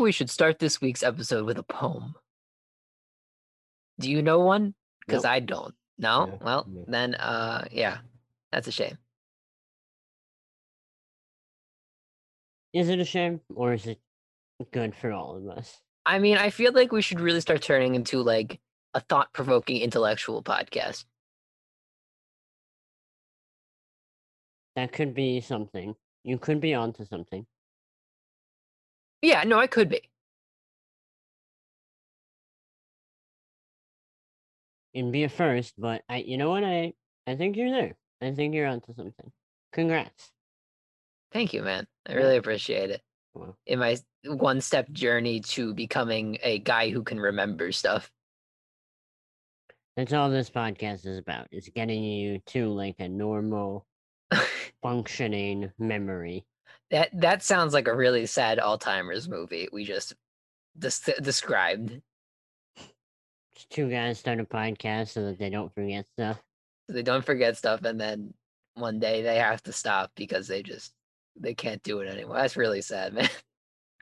think we should start this week's episode with a poem. Do you know one? Because Nope. I don't. No? No, well, no. then, uh, yeah, that's a shame. Is it a shame or is it good for all of us? I mean, I feel like we should really start turning into like a thought provoking intellectual podcast. That could be something. You could be onto something. Yeah, no, I could be. It'd be a first, but I, you know what? I, I think you're there. I think you're onto something. Congrats. Thank you, man. I really appreciate it. Well, In my one step journey to becoming a guy who can remember stuff. that's all this podcast is about. Is getting you to like a normal functioning memory. That that sounds like a really sad Alzheimer's movie we just des- described. Just two guys start a podcast so that they don't forget stuff. So they don't forget stuff and then one day they have to stop because they just they can't do it anymore. That's really sad, man.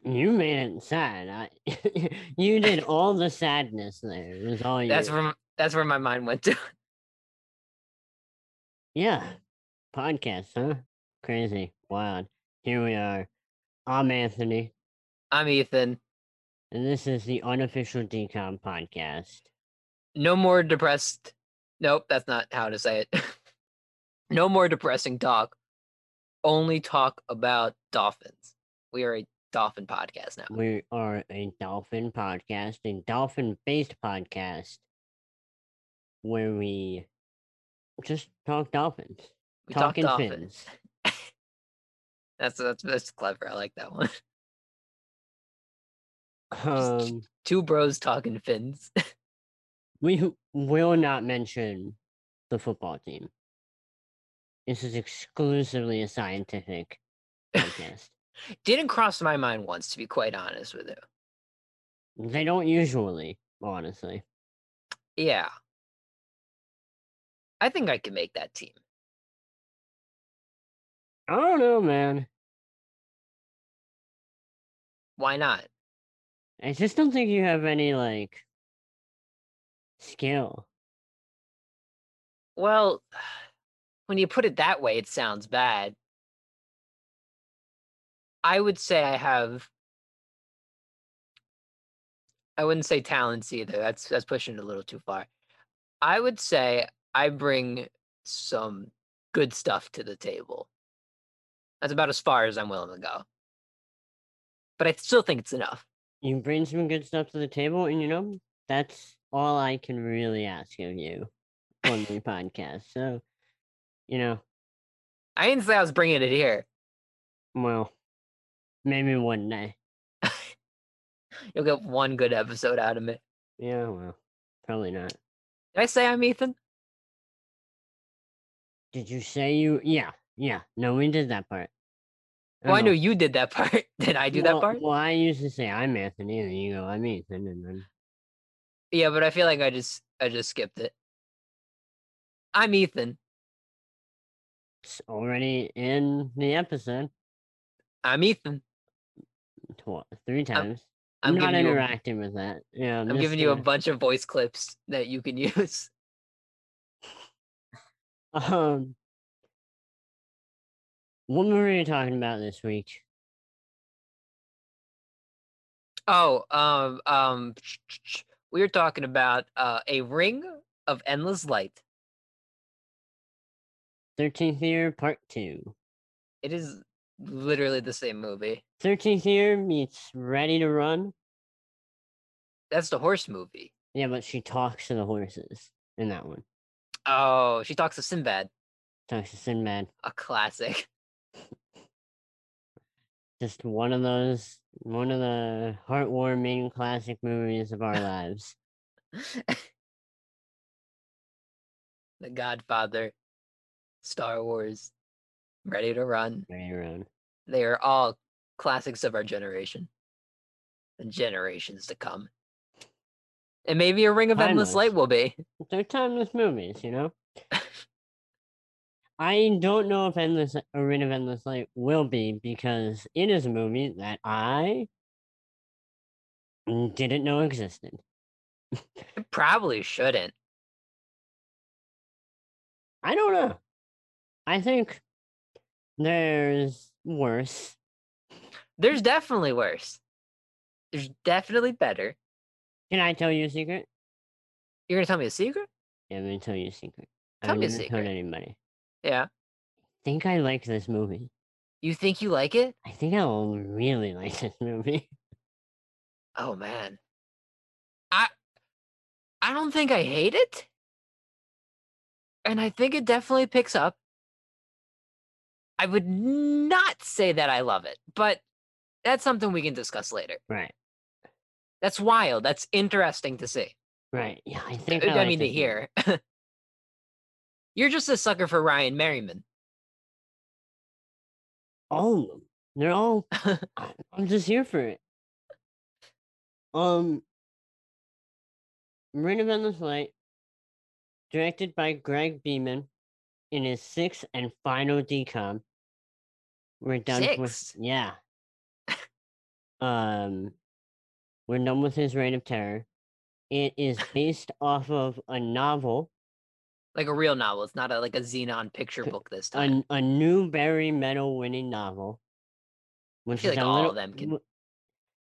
You made it sad. I, you did all the sadness there. It was all you. That's where that's where my mind went to. Yeah. Podcast, huh? Crazy. Wild. Here we are. I'm Anthony, I'm Ethan. and this is the unofficial DCOM podcast. No more depressed. Nope, that's not how to say it. no more depressing talk. Only talk about dolphins. We are a dolphin podcast now. We are a dolphin podcast, a dolphin based podcast where we just talk dolphins. We talk Talking dolphins. fins. That's that's that's clever. I like that one. Um, Two bros talking fins. we will not mention the football team. This is exclusively a scientific podcast. Didn't cross my mind once, to be quite honest with you. They don't usually, honestly. Yeah. I think I can make that team. I don't know, man. Why not? I just don't think you have any like skill. Well, when you put it that way, it sounds bad. I would say I have. I wouldn't say talents either. That's that's pushing it a little too far. I would say I bring some good stuff to the table. That's about as far as I'm willing to go. But I still think it's enough. You bring some good stuff to the table, and you know that's all I can really ask of you on the podcast. So, you know, I didn't say I was bringing it here. well, maybe one day. You'll get one good episode out of it. Yeah, well, probably not. Did I say I'm Ethan? Did you say you? Yeah, yeah. No, we did that part. Well, I know you did that part. Did I do that Well- part? Well, I used to say I'm Anthony, and you go I'm Ethan, and then Yeah, but I feel like I just I just skipped it. I'm Ethan. it's already in the episode I'm Ethan. tw- three times. I'm, I'm, not giving you a, interacting with that. Yeah, I'm, giving you a bunch of voice clips that you can use. Um, what were we talking about this week? Oh, um, um, we were talking about uh, a ring of endless light. Thirteenth year, part two. It is literally the same movie. Thirteenth year meets Ready to Run. That's the horse movie. Yeah, but she talks to the horses in that one. Oh, she talks to Sinbad, Talks to Sinbad. a classic. Just one of those, one of the heartwarming classic movies of our lives. the Godfather, Star Wars, Ready to Run. Ready to Run. They are all classics of our generation and generations to come. And maybe a Ring of Endless Light will be. They're timeless movies, you know. I don't know if Endless A Ring of Endless Light will be because it is a movie that I didn't know existed. It probably shouldn't. I don't know. I think there's worse. There's definitely worse. There's definitely better. Can I tell you a secret? You're gonna tell me a secret? Yeah, I'm gonna tell you a secret. Tell I've me a secret. anybody. Yeah. I think I like this movie. You think you like it? I think I'll really like this movie. Oh man. I I don't think I hate it. And I think it definitely picks up. I would not say that I love it, but that's something we can discuss later. Right. That's wild. That's interesting to see. Right. Yeah, I think I, I, like mean to this movie. hear. You're just a sucker for Ryan Merriman. All of them. They're all. I'm just here for it. Um. Ring of Endless Light, directed by Greg Beeman, in his sixth and final DCOM. We're done with yeah. um, we're done with his Reign of Terror. It is based off of a novel, like a real novel. It's not a, like a Zenon picture book this time. a, a Newbery Medal winning novel. Which feel is like all of them can-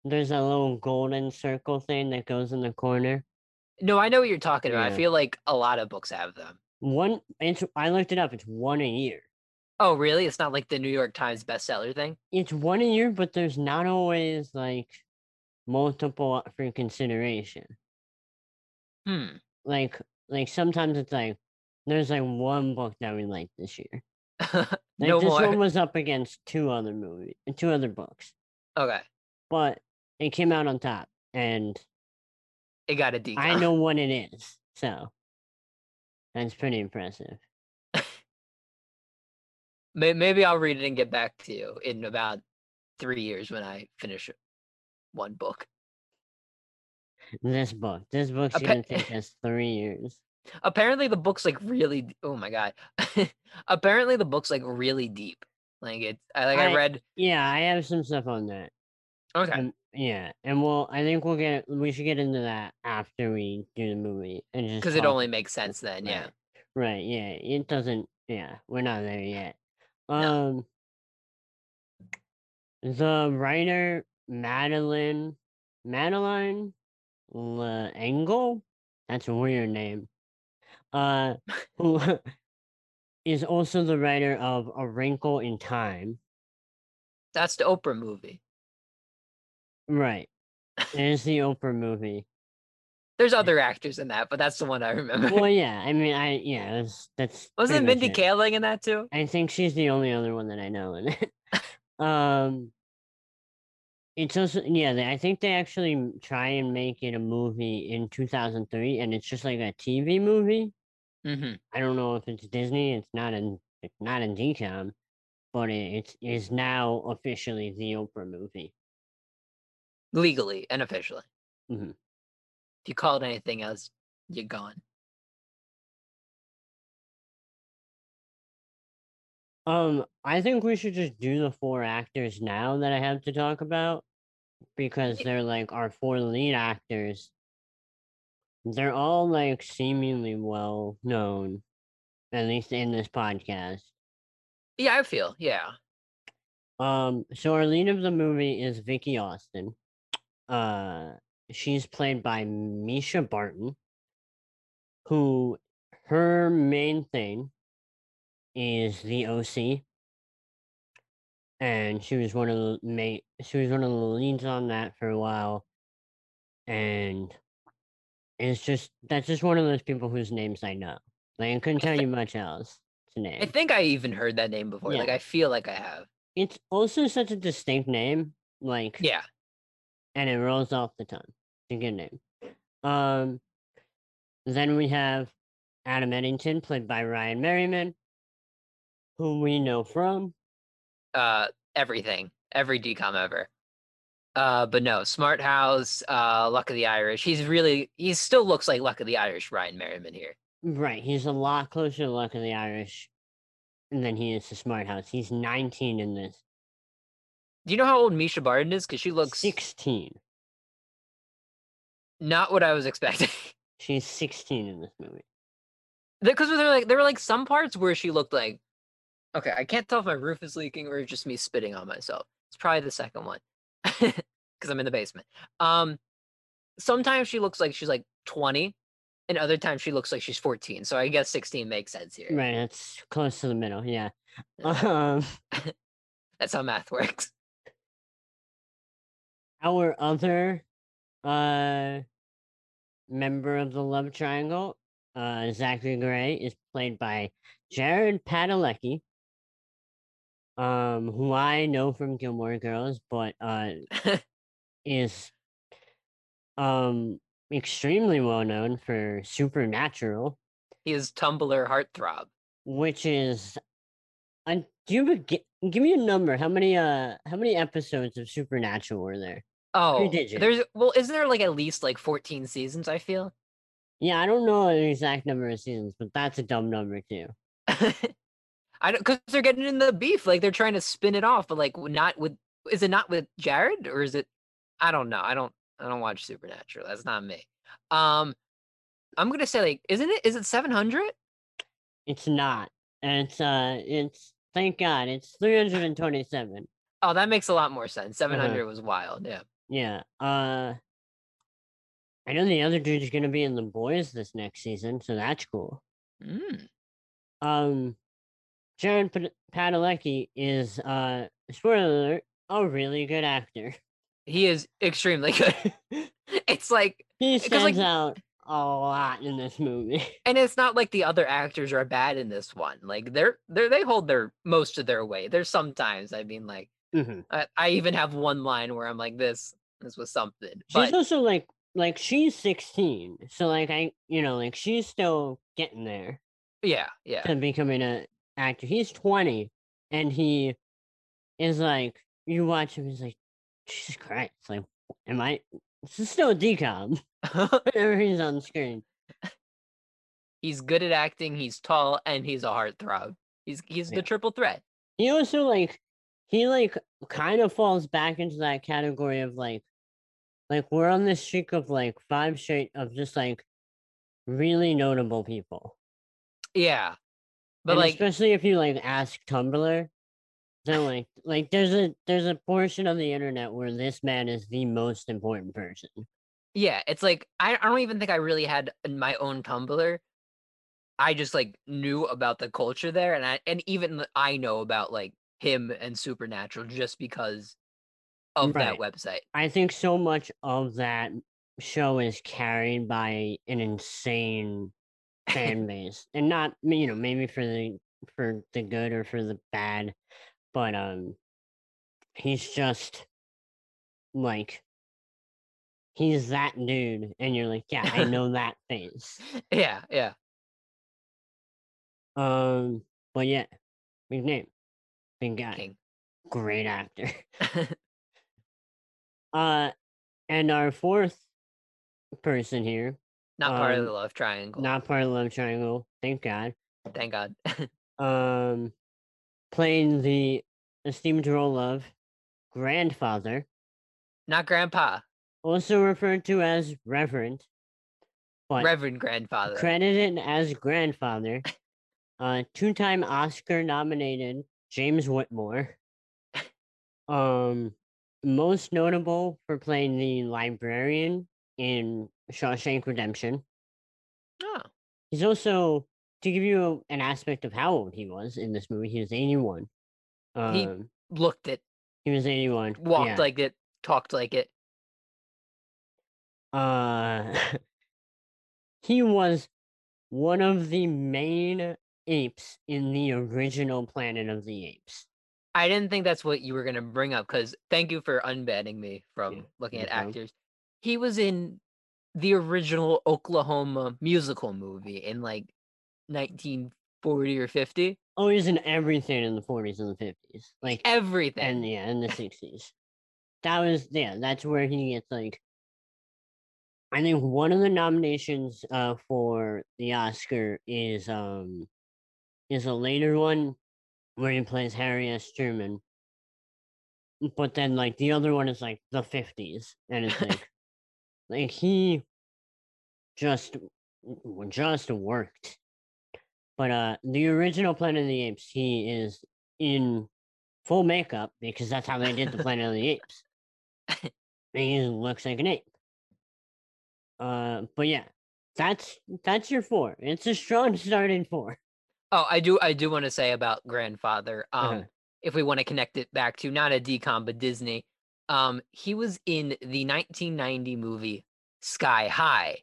There's a little golden circle thing that goes in the corner. no, I know what you're talking about. I feel like a lot of books have them. One, it's I looked it up. It's one a year. Oh, really? It's not like the New York Times bestseller thing? It's one a year, but there's not always like multiple up for consideration. Hmm. Like, like sometimes it's like there's like one book that we like this year. Like no this more. one was up against two other movies, and two other books, Okay. but it came out on top, and It got a D. I know what it is, so that's pretty impressive. Maybe I'll read it and get back to you in about three years when I finish one book. This book, this book's Appa- gonna take us three years. Apparently, the book's like really. Oh my god! Apparently, the book's like really deep. Like it's. I like. I, I- read. Yeah, I have some stuff on that. Okay. Um, yeah, and we'll. I think we'll get. We should get into that after we do the movie, and just Because it only makes sense then. Yeah. Right. Yeah. It doesn't. Yeah. We're not there yet. No. Um. The writer Madeleine Madeleine L'Engle. That's a weird name. Uh, who is also the writer of A Wrinkle in Time. That's the Oprah movie. Right. It is the Oprah movie. There's other actors in that, but that's the one I remember. Well, yeah. I mean, I yeah. That's that's. Wasn't Mindy. Kaling in that too? I think she's the only other one that I know in it. um, it's also yeah. They, I think they actually try and make it a movie in 2003, and it's just like a TV movie. Mm-hmm. I don't know if it's Disney. It's not in. It's not in DCOM, but it, it is now officially the Oprah movie. Legally and officially. Mhm. If you call it anything else, you're gone. Um, I think we should just do the four actors now that I have to talk about because they're like our four lead actors. They're all like seemingly well known, at least in this podcast. Yeah, I feel. Yeah. Um, so our lead of the movie is Vicky Austin. Uh, she's played by Mischa Barton, who her main thing is the OC, and she was one of the main. She was one of the leads on that for a while, and it's just that's just one of those people whose names I know. Like I couldn't tell you much else to name. I think I even heard that name before. Like I feel like I have. it's also such a distinct name. Like Yeah. and it rolls off the tongue. It's a good name. Um, then we have Adam Eddington, played by Ryan Merriman, who we know from. Uh everything. Every DCOM ever. Uh but no, Smart House, uh Luck of the Irish. He's really he still looks like Luck of the Irish Ryan Merriman here. Right, he's a lot closer to Luck of the Irish than he is to Smart House. He's 19 in this. Do you know how old Mischa Barton is? Because she looks 16. not what I was expecting. She's 16 in this movie. Because there were like there were like some parts where she looked like, okay, I can't tell if my roof is leaking or just me spitting on myself. It's probably the second one, because I'm in the basement. Um, sometimes she looks like she's like 20, and other times she looks like she's 14. So I guess 16 makes sense here. Right, it's close to the middle. Yeah. Um, That's how math works. our other uh member of the love triangle, uh Zachary Gray, is played by Jared Padalecki. Um, who I know from Gilmore Girls, but uh is um extremely well known for Supernatural, he is Tumblr heartthrob. which is I do you have give me a number. How many uh how many episodes of Supernatural were there? Oh, there's well, isn't there like at least like 14 seasons? I feel. Yeah, I don't know the exact number of seasons, but that's a dumb number too. I don't because they're getting in the beef. Like they're trying to spin it off, but like not with. Is it not with Jared or is it? I don't know. I don't. I don't watch Supernatural. That's not me. Um, I'm gonna say like, isn't it? Is it 700? It's not. And it's uh it's thank God, it's 327. Oh, that makes a lot more sense. Uh-huh. 700 was wild. Yeah. Yeah. Uh I know the other dude's gonna be in the boys this next season, so that's cool. Mm. Um Jared Pad- Padalecki is uh spoiler alert, a really good actor. He is extremely good. it's like, he Because, like- stands out a lot in this movie. and it's not like the other actors are bad in this one. Like they're they they hold their most of their weight. There's sometimes I mean like Mhm. I, I even have one line where I'm like this this was something. She's But also like like she's 16. So like I you know, like she's still getting there. yeah, yeah. to becoming a actor. He's 20 and he is like you watch him, he's like, Jesus Christ, like am I this is still a DCOM whenever he's on screen. he's good at acting, he's tall, and he's a heartthrob. He's he's Yeah. the triple threat. He also like he like kind of falls back into that category of like like we're on this streak of like five straight of just like really notable people. Yeah. But And like especially if you like ask Tumblr, then like like there's a there's a portion of the internet where this man is the most important person. yeah, it's like I, I don't even think I really had my own Tumblr. I just like knew about the culture there and I and even I know about like him and Supernatural just because of that website. I think so much of that show is carried by an insane fan base, and not you know maybe for the for the good or for the bad, but um, he's just like he's that dude, and you're like, yeah, I know that face. yeah, yeah. Um, but yeah, big name, big guy, King. great actor. Uh, and our fourth person here, Not part of Um, the love triangle. not part of the love triangle, thank God. Thank God. Um, playing the esteemed role of grandfather, Not grandpa. also referred to as reverend, Reverend grandfather. credited as grandfather. Uh, two-time Oscar-nominated James Whitmore. Um, most notable for playing the librarian in Shawshank Redemption. oh. He's also to give you an aspect of how old he was in this movie. He was eighty-one. Um, He- Looked it, He was eighty-one. walked yeah. like it, talked like it. Uh, he was one of the main apes in the original Planet of the Apes. I didn't think that's what you were gonna bring up because thank you for unbanning me from Yeah, looking at actors. He was in the original Oklahoma musical movie in like 1940 or 50. Oh, he was in everything in the forties and the fifties, like Everything. and yeah, in the sixties. That was yeah. That's where he gets like. I think one of the nominations uh for the Oscar is um is a later one where he plays Harry S. Truman. But then, like the other one is like the fifties, and it's like, like he just just worked. But uh, the original Planet of the Apes, he is in full makeup because that's how they did the Planet of the Apes. And he looks like an ape. Uh, but yeah, that's that's your four. It's a strong starting four. Oh, I do I do want to say about grandfather. Um Uh-huh. if we want to connect it back to not a DCOM but Disney. Um he was in the 1990 movie Sky High.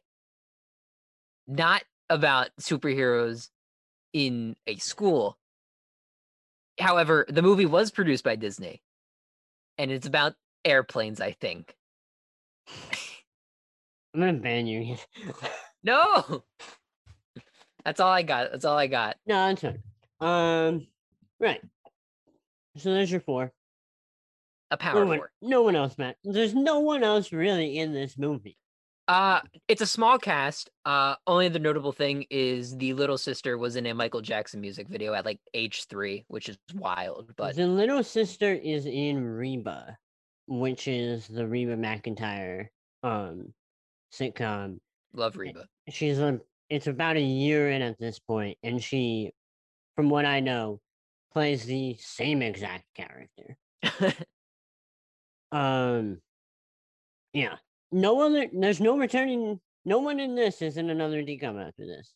Not about superheroes in a school. However, the movie was produced by Disney. And it's about airplanes, I think. I'm gonna ban you. No. That's all I got. That's all I got. no, that's fine. Um, right. So there's your four. A power No one, no one else, Matt. There's no one else really in this movie. Uh, it's a small cast. Uh, only the notable thing is the little sister was in a Michael Jackson music video at like age three, which is wild. But the little sister is in Reba, which is the Reba McEntire um sitcom. love Reba. She's a it's about a year in at this point, and she, from what I know, plays the same exact character. Um, yeah. No other. There's no returning. No one in this is in another DCOM after this.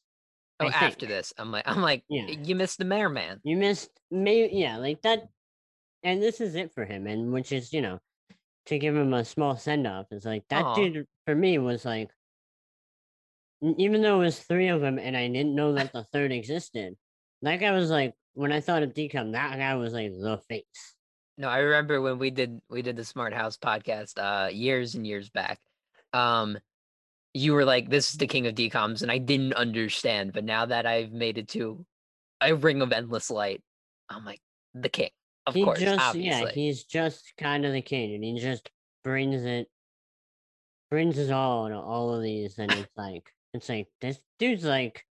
oh, I after think. this, I'm like, I'm like, Yeah. you missed the mayor, man. You missed. May yeah, like that. And this is it for him, and which is you know, to give him a small send off is like that Aw. dude for me was like. Even though it was three of them, and I didn't know that the third existed, that guy was like when I thought of DCOM, that guy was like the face. No, I remember when we did we did the Smart House podcast uh years and years back. Um you were like, this is the king of DCOMs, and I didn't understand, but now that I've made it to a ring of endless light, I'm like the king. Of he course, just obviously. yeah he's just kind of the king and he just brings it brings his all to all of these and it's like it's like this dude's like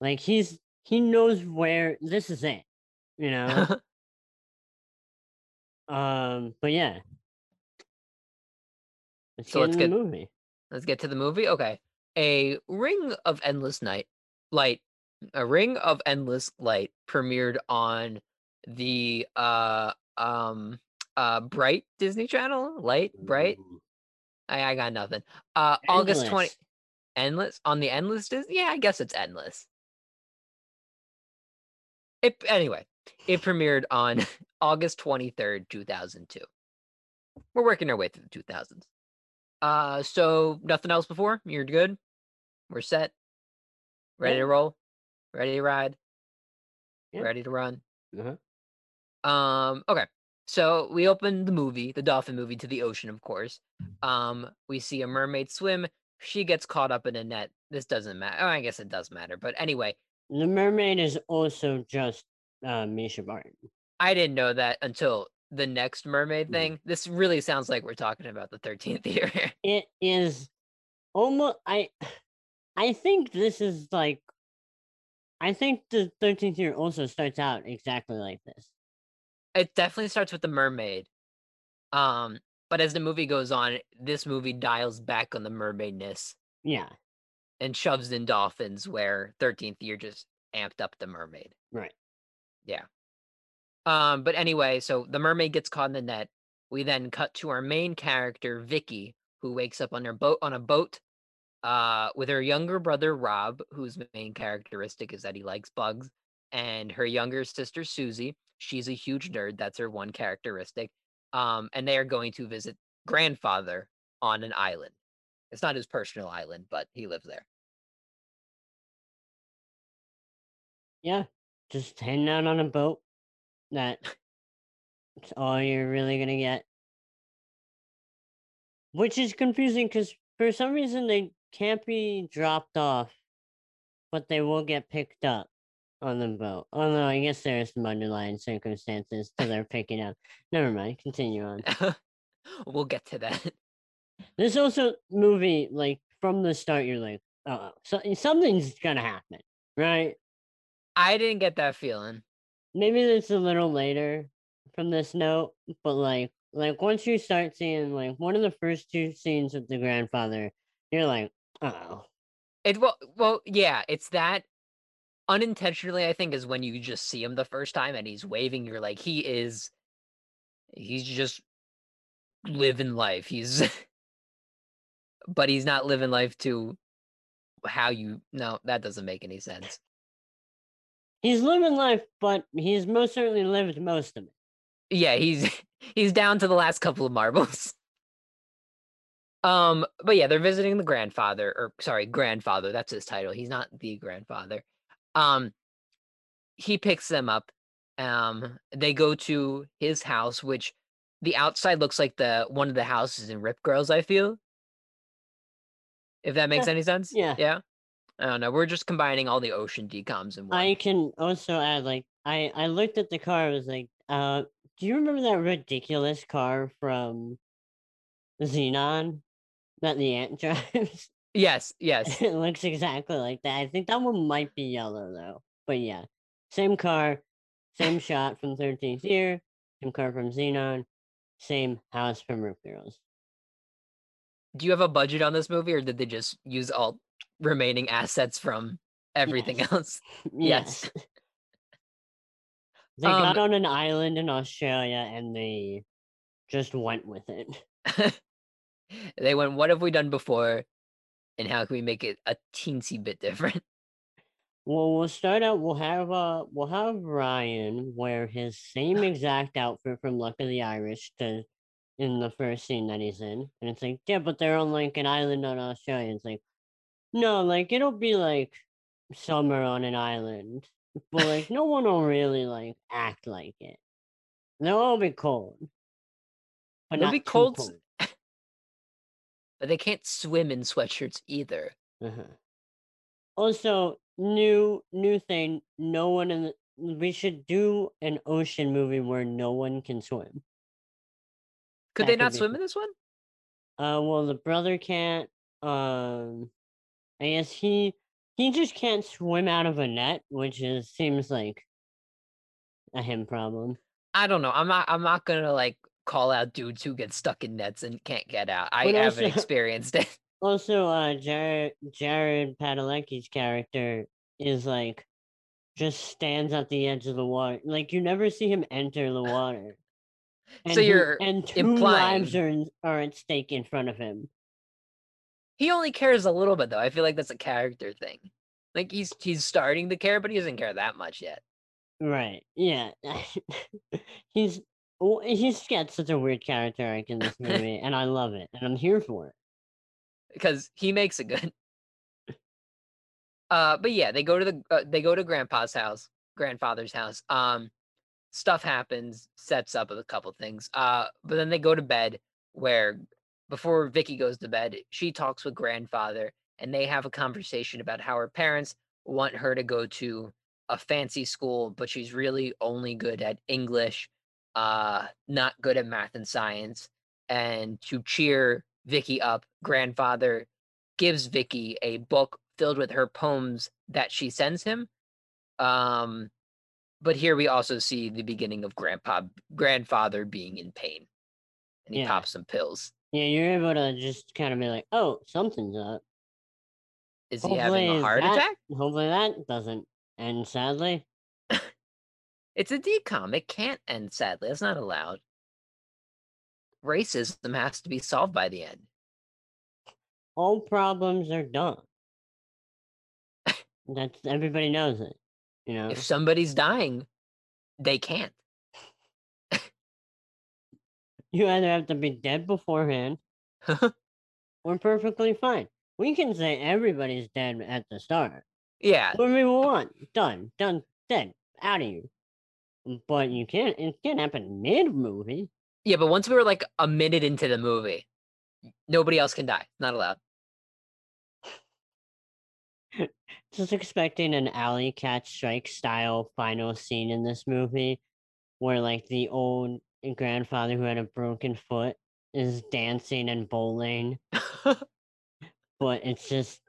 like he's he knows where this is it you know um but yeah let's So get let's get- movie Let's get to the movie. Okay. A Ring of Endless Night Light. A Ring of Endless Light premiered on the uh um uh Bright Disney Channel. Light, Bright. Ooh. I, I got nothing. Uh August 20 Endless. Endless on the Endless Disney? Yeah, I guess it's endless. It anyway, it premiered on August 23rd, 2002. We're working our way through the 2000s. Uh so nothing else before? You're good? We're set. Ready Yeah. to roll? Ready to ride? Yeah. Ready to run? Uh-huh. Um, okay. So we open the movie, the dolphin movie, to the ocean, of course. Um, we see a mermaid swim. She gets caught up in a net. This doesn't matter. Oh, I guess it does matter. But anyway, the mermaid is also just uh Mischa Barton I didn't know that until the next mermaid Mhm. thing. This really sounds like we're talking about the 13th year. it is almost i i think this is like i think the 13th year also starts out exactly like this it definitely starts with the mermaid. Um, but as the movie goes on, this movie dials back on the mermaidness yeah and shoves in dolphins where 13th year just amped up the mermaid. right Um, but anyway, so the mermaid gets caught in the net. We then cut to our main character, Vicky, who wakes up on her boat on a boat uh with her younger brother Rob, whose main characteristic is that he likes bugs, and her younger sister Susie. She's a huge nerd. That's her one characteristic. Um, and they are going to visit grandfather on an island. It's not his personal island, but he lives there. yeah just heading out on a boat That's all you're really gonna get which is confusing because for some reason they can't be dropped off but they will get picked up on the boat although i guess there are some underlying circumstances to their picking up never mind continue on we'll get to that. This also movie, like from the start, you're like, oh, so something's gonna happen, right? I didn't get that feeling. maybe it's a little later from this note, but like like once you start seeing like one of the first two scenes with the grandfather, you're like, oh. It well, well, yeah, it's that unintentionally. I think is when you just see him the first time and he's waving. You're like, he is, he's just living life. He's, but he's not living life to how you. No, that doesn't make any sense. He's living life, but he's most certainly lived most of it. Yeah, he's he's down to the last couple of marbles. Um, but yeah, they're visiting the grandfather, or sorry, grandfather. That's his title. He's not the grandfather. Um, he picks them up. Um, they go to his house, which the outside looks like the one of the houses in Rip Girls. I feel, if that makes Yeah, any sense. yeah. Yeah. I don't know. We're just combining all the ocean DCOMs in one. I can also add like I I looked at the car. I was like, uh, do you remember that ridiculous car from Zenon that the ant drives? Yes. Yes. it looks exactly like that. I think that one might be yellow though. But yeah, same car, same shot from Thirteenth Year, same car from Zenon, same house from Rip Girls. Do you have a budget on this movie, or did they just use all remaining assets from everything Yes. else? Yes. Yes. they got Um, on an island in Australia and they just went with it. they went, what have we done before? And how can we make it a teensy bit different? Well, we'll start out. We'll have uh, we'll have Ryan wear his same exact outfit from Luck of the Irish to in the first scene that he's in, and it's like, yeah, but they're on like an island on Australia. It's like, no, like it'll be like summer on an island, but like no one will really like act like it. They'll all be cold, but They'll not be cold cold. But they can't swim in sweatshirts either. Uh-huh. Also, new new thing. No one in the, we should do an ocean movie where no one can swim. Could That they not be swim cool. in this one? Uh, well, the brother can't. Um, I guess he he just can't swim out of a net, which is seems like a him problem. I don't know. I'm not. I'm not gonna like call out dudes who get stuck in nets and can't get out. I haven't experienced it. Also, uh, Jared Jared Padalecki's character is like just stands at the edge of the water. Like you never see him enter the water. So he- you're and two implying- lives are are at stake in front of him. He only cares a little bit though. I feel like that's a character thing. Like he's he's starting to care, but he doesn't care that much yet. Right. Yeah. he's he's got such a weird character arc in this movie, and I love it, and I'm here for it. because he makes it good. Uh, but yeah, they go to the uh, they go to grandpa's house, grandfather's house. Um, stuff happens, sets up a couple things. Uh, but then they go to bed where before Vicky goes to bed, she talks with grandfather and they have a conversation about how her parents want her to go to a fancy school, but she's really only good at English, uh, not good at math and science. And to cheer Vicky up, grandfather gives Vicky a book filled with her poems that she sends him. Um, but here we also see the beginning of grandpa grandfather being in pain. And he Yeah. pops some pills. Yeah, you're able to just kind of be like, "Oh, something's up." Is he having a heart that- attack? Hopefully that doesn't end sadly. It's a DCOM. It can't end sadly. It's not allowed. Racism has to be solved by the end. All problems are done. That's everybody knows it. You know. If somebody's dying, they can't. You either have to be dead beforehand or we're perfectly fine. We can say everybody's dead at the start. yeah, Whatever we want. Done. Done. Dead. Out of you. But you can't it can't happen mid movie. yeah, but once we were like a minute into the movie, nobody else can die. Not allowed. Just expecting an alley cat strike style final scene in this movie where like the old grandfather who had a broken foot is dancing and bowling, but it's just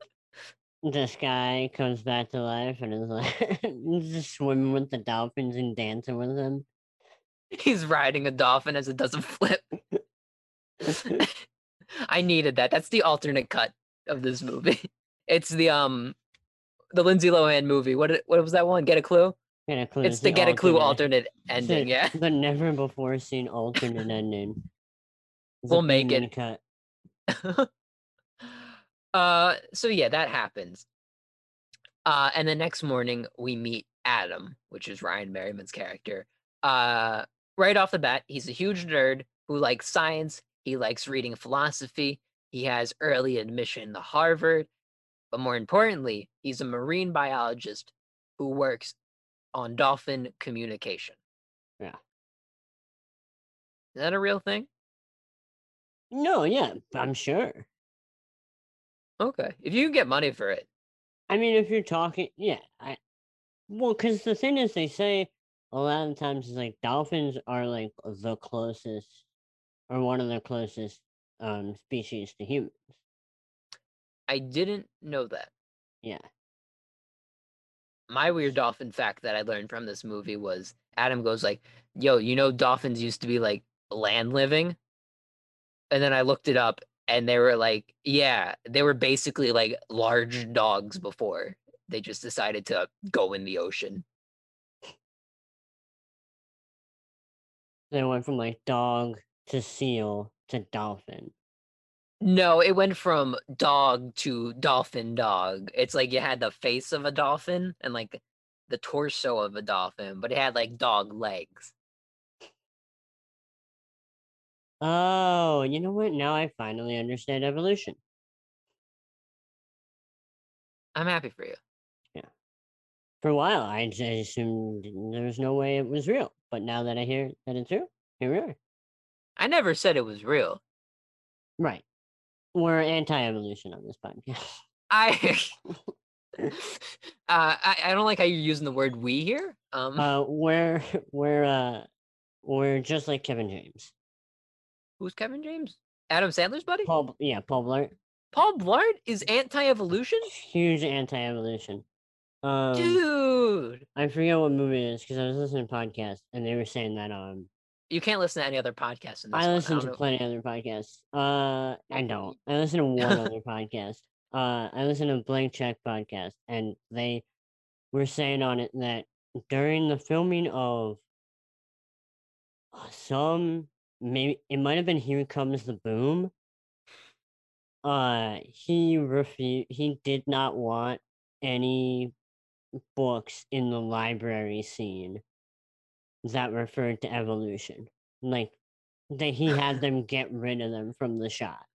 this guy comes back to life and is like just swimming with the dolphins and dancing with them. He's riding a dolphin as it does a flip. I needed that. That's the alternate cut of this movie. It's the um the Lindsay Lohan movie. What what was that one? Get a clue? Get a clue. It's the Get a Clue alternate It's the- ending. Yeah. The never before seen alternate ending. It's We'll make it. Cut. uh so yeah that happens uh and the next morning we meet adam which is ryan merriman's character uh right off the bat he's a huge nerd who likes science he likes reading philosophy he has early admission to harvard but more importantly he's a marine biologist who works on dolphin communication Yeah. is that a real thing No, yeah, I'm sure. okay if you can get money for it I mean, if you're talking, yeah, I, well, because the thing is, they say a lot of times is like dolphins are like the closest, or one of the closest um species to humans. i didn't know that Yeah, my weird dolphin fact that I learned from this movie was Adam goes like, "Yo, you know dolphins used to be like land living?" And then I looked it up and they were like, "Yeah, they were basically like large dogs before. They just decided to go in the ocean." they went from like dog to seal to dolphin. No, it went from dog to dolphin dog. It's like you had the face of a dolphin and like the torso of a dolphin, but it had like dog legs. Oh, you know what? Now I finally understand evolution. I'm happy for you. Yeah. For a while, I just assumed there was no way it was real, but now that I hear that it's real, here we are. I never said it was real. Right. We're anti-evolution on this podcast. I uh, I, I don't like how you're using the word we here. Um, Uh, we're we're uh we're just like Kevin James. who's Kevin James? Adam Sandler's buddy? Paul, yeah, Paul Blart, Paul Blart is anti-evolution, huge anti-evolution. Um, dude. I forget what movie it is because I was listening to a podcast and they were saying that um You can't listen to any other podcast in this. I listen to plenty of other podcasts. Uh, I don't. I listen to one other podcast. Uh, I listen to Blank Check podcast, and they were saying on it that during the filming of some maybe it might have been Here Comes the Boom. Uh, he refused. He did not want any books in the library scene that referred to evolution. Like that he had them get rid of them from the shot.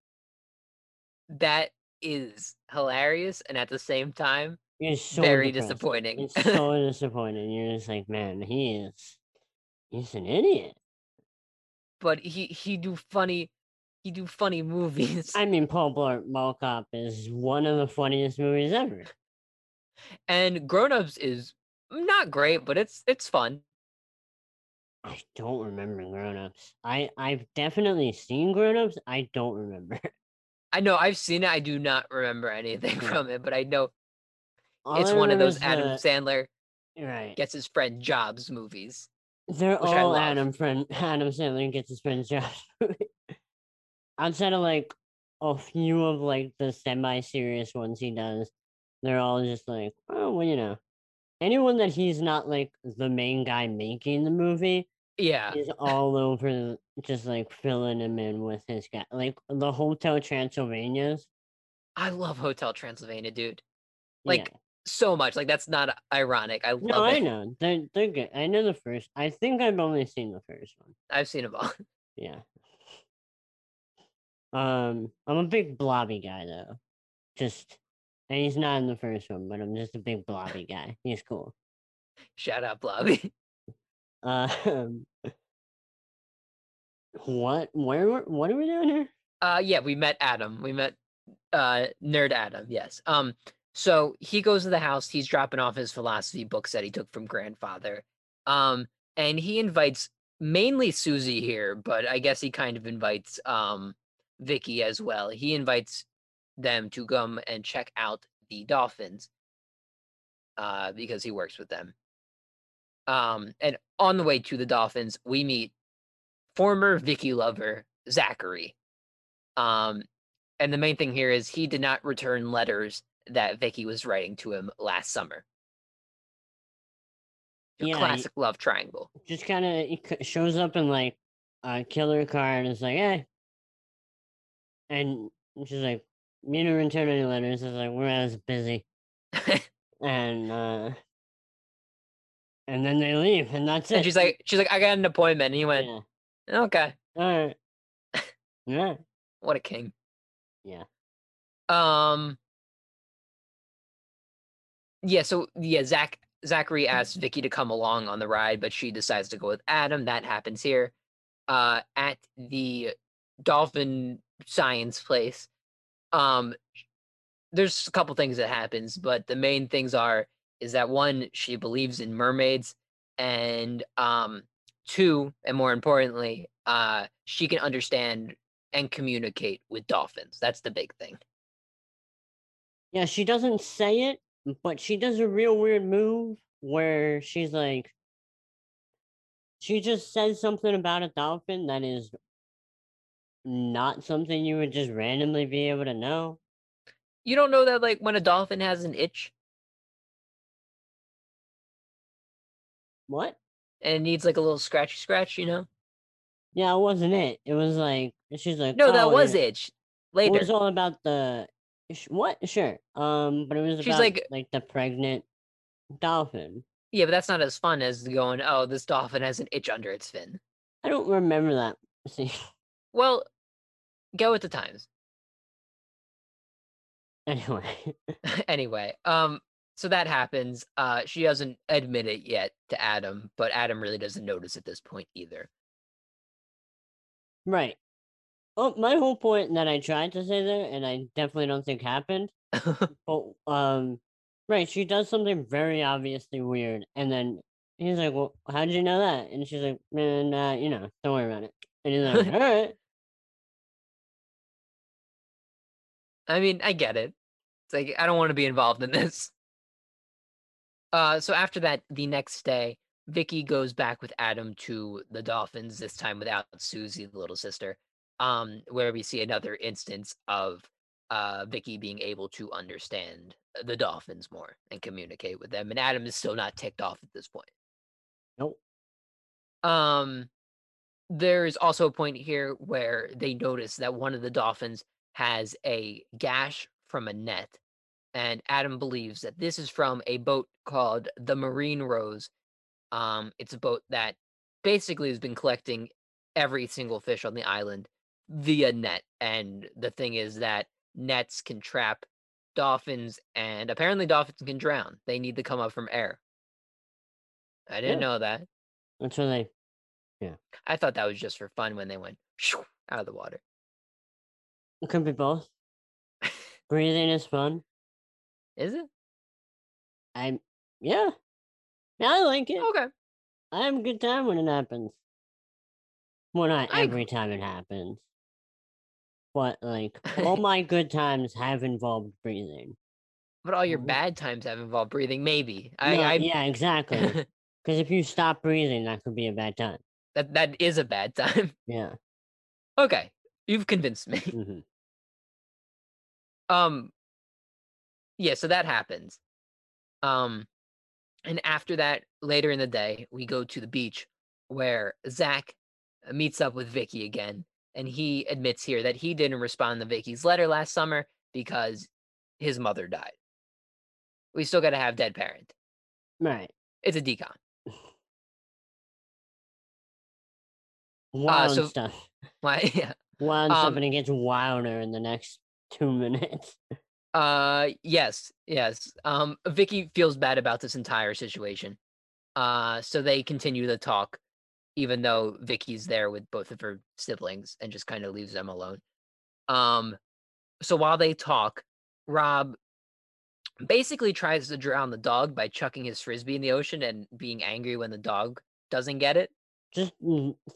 That is hilarious, and at the same time, It's so very depressing. disappointing. It's so disappointing. You're just like, man, he is he's an idiot. but he he do funny, he do funny movies, I mean Paul Blart Mall Cop is one of the funniest movies ever. and Grown Ups is not great, but it's it's fun. I don't remember grown ups. I, I've definitely seen grown ups. I don't remember. I know I've seen it. I do not remember anything from it, but I know All it's I one of those Adam the- Sandler right. gets his friend Jobs movies. They're which all. Adam friend Adam Sandler gets his friend's job. Outside of like a few of like the semi-serious ones he does, they're all just like, oh well, you know, anyone that he's not like the main guy making the movie Yeah, is all over, just like filling him in with his guy. Like the Hotel Transylvania's, I love Hotel Transylvania, dude. yeah. Like, So much. Like that's not ironic. I love No, I know they're they're good. I know the first. I think I've only seen the first one. I've seen them all. Yeah. Um, I'm a big blobby guy though. Just, and he's not in the first one, but I'm just a big blobby guy. He's cool. Shout out Blobby. Um, what? Where? What are we doing here? Uh yeah, we met Adam. We met uh nerd Adam, yes. Um so he goes to the house, he's dropping off his philosophy books that he took from grandfather. Um and he invites mainly Susie here, but I guess he kind of invites um Vicky as well. He invites them to come and check out the Dolphins uh, because he works with them. Um, and on the way to the Dolphins, we meet former Vicky lover Zachary. Um, and the main thing here is he did not return letters that Vicky was writing to him last summer. Your Yeah, classic love triangle. Just kind of shows up in like a killer car and is like, hey. And she's like, me to return any letters. It's like, we're as busy. And, uh, and then they leave and that's it. and she's like, she's like, I got an appointment. And he went, yeah. okay, All right. Yeah. what a king. Yeah. Um. Yeah. So yeah, Zach Zachary asks Vicky to come along on the ride, but she decides to go with Adam. That happens here, uh, at the dolphin science place. Um, there's a couple things that happens, but the main things are is that one, she believes in mermaids, and um, two, and more importantly, uh, she can understand and communicate with dolphins. That's the big thing. Yeah, she doesn't say it, but she does a real weird move where she's like, she just says something about a dolphin that is not something you would just randomly be able to know. You don't know that like when a dolphin has an itch What? and it needs like a little scratchy scratch, you know? Yeah, it wasn't it. It was like she's like, No, that "Oh, was yeah." itch. It Later. was all about the what? Sure. Um, but it was She's about like- like the pregnant dolphin. Yeah, but that's not as fun as going, oh, this dolphin has an itch under its fin. I don't remember that. See, Well, go with the times. anyway. anyway, um, so that happens. Uh, she doesn't admit it yet to Adam, but Adam really doesn't notice at this point either. Right. Oh, my whole point that I tried to say there, and I definitely don't think happened, but um, right, she does something very obviously weird, and then he's like, "Well, how did you know that?" And she's like, "Man, uh, you know, don't worry about it." And he's like, "All right." I mean, I get it. It's like I don't want to be involved in this. Uh, so after that, the next day, Vicky goes back with Adam to the Dolphins. This time without Susie, the little sister. Um, where we see another instance of uh Vicky being able to understand the Dolphins more and communicate with them, and Adam is still not ticked off at this point. Nope. Um, there's also a point here where they notice that one of the dolphins has a gash from a net, and Adam believes that this is from a boat called the Marine Rose. Um, it's a boat that basically has been collecting every single fish on the island via net, and the thing is that nets can trap dolphins, and apparently dolphins can drown. They need to come up from air. I didn't Yeah. know that. What they. Yeah. I thought that was just for fun when they went out of the water. It could be both. Breathing is fun. Is it? I yeah. Yeah, I like it. Okay. I have a good time when it happens. Well, not I every time it happens. But like all my good times have involved breathing. But all your Mhm. bad times have involved breathing, maybe. I, No, I yeah, exactly. Because if you stop breathing, that could be a bad time. that that is a bad time. Yeah. okay. You've convinced me. hmm Um yeah, so that happens. Um and after that, later in the day, we go to the beach where Zach uh, meets up with Vicky again, and he admits here that he didn't respond to Vicky's letter last summer because his mother died. We still gotta have dead parent. Right. It's a DCOM. Wild so- stuff. Why yeah. Wild stuff, um, and it gets wilder in the next two minutes. Uh yes, yes. Um Vicky feels bad about this entire situation. Uh so they continue to talk even though Vicky's there with both of her siblings and just kind of leaves them alone. Um so while they talk, Rob basically tries to drown the dog by chucking his frisbee in the ocean and being angry when the dog doesn't get it. Just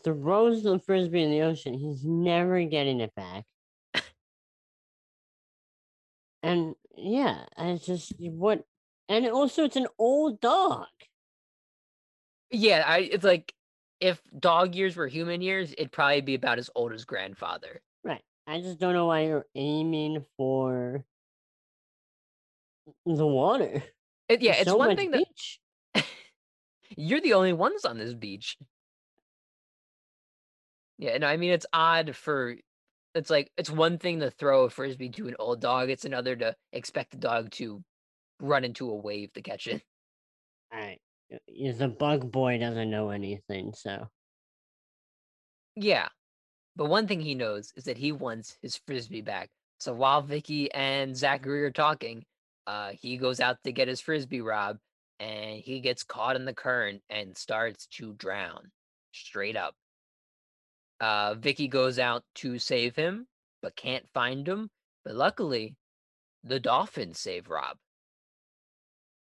throws the frisbee in the ocean. He's never getting it back. And Yeah, and it's just what, and also it's an old dog. Yeah, I it's like if dog years were human years, it'd probably be about as old as grandfather. Right. I just don't know why you're aiming for the water. It, yeah, There's it's so one thing that you're the only ones on this beach. Yeah, no, I mean it's odd for it's like it's one thing to throw a frisbee to an old dog, it's another to expect the dog to run into a wave to catch it. Alright. The bug boy doesn't know anything, so Yeah. But one thing he knows is that he wants his frisbee back. So while Vicky and Zachary are talking, uh, he goes out to get his frisbee, Rob, and he gets caught in the current and starts to drown straight up. Uh, Vicky goes out to save him, but can't find him. But luckily, the dolphins save Rob.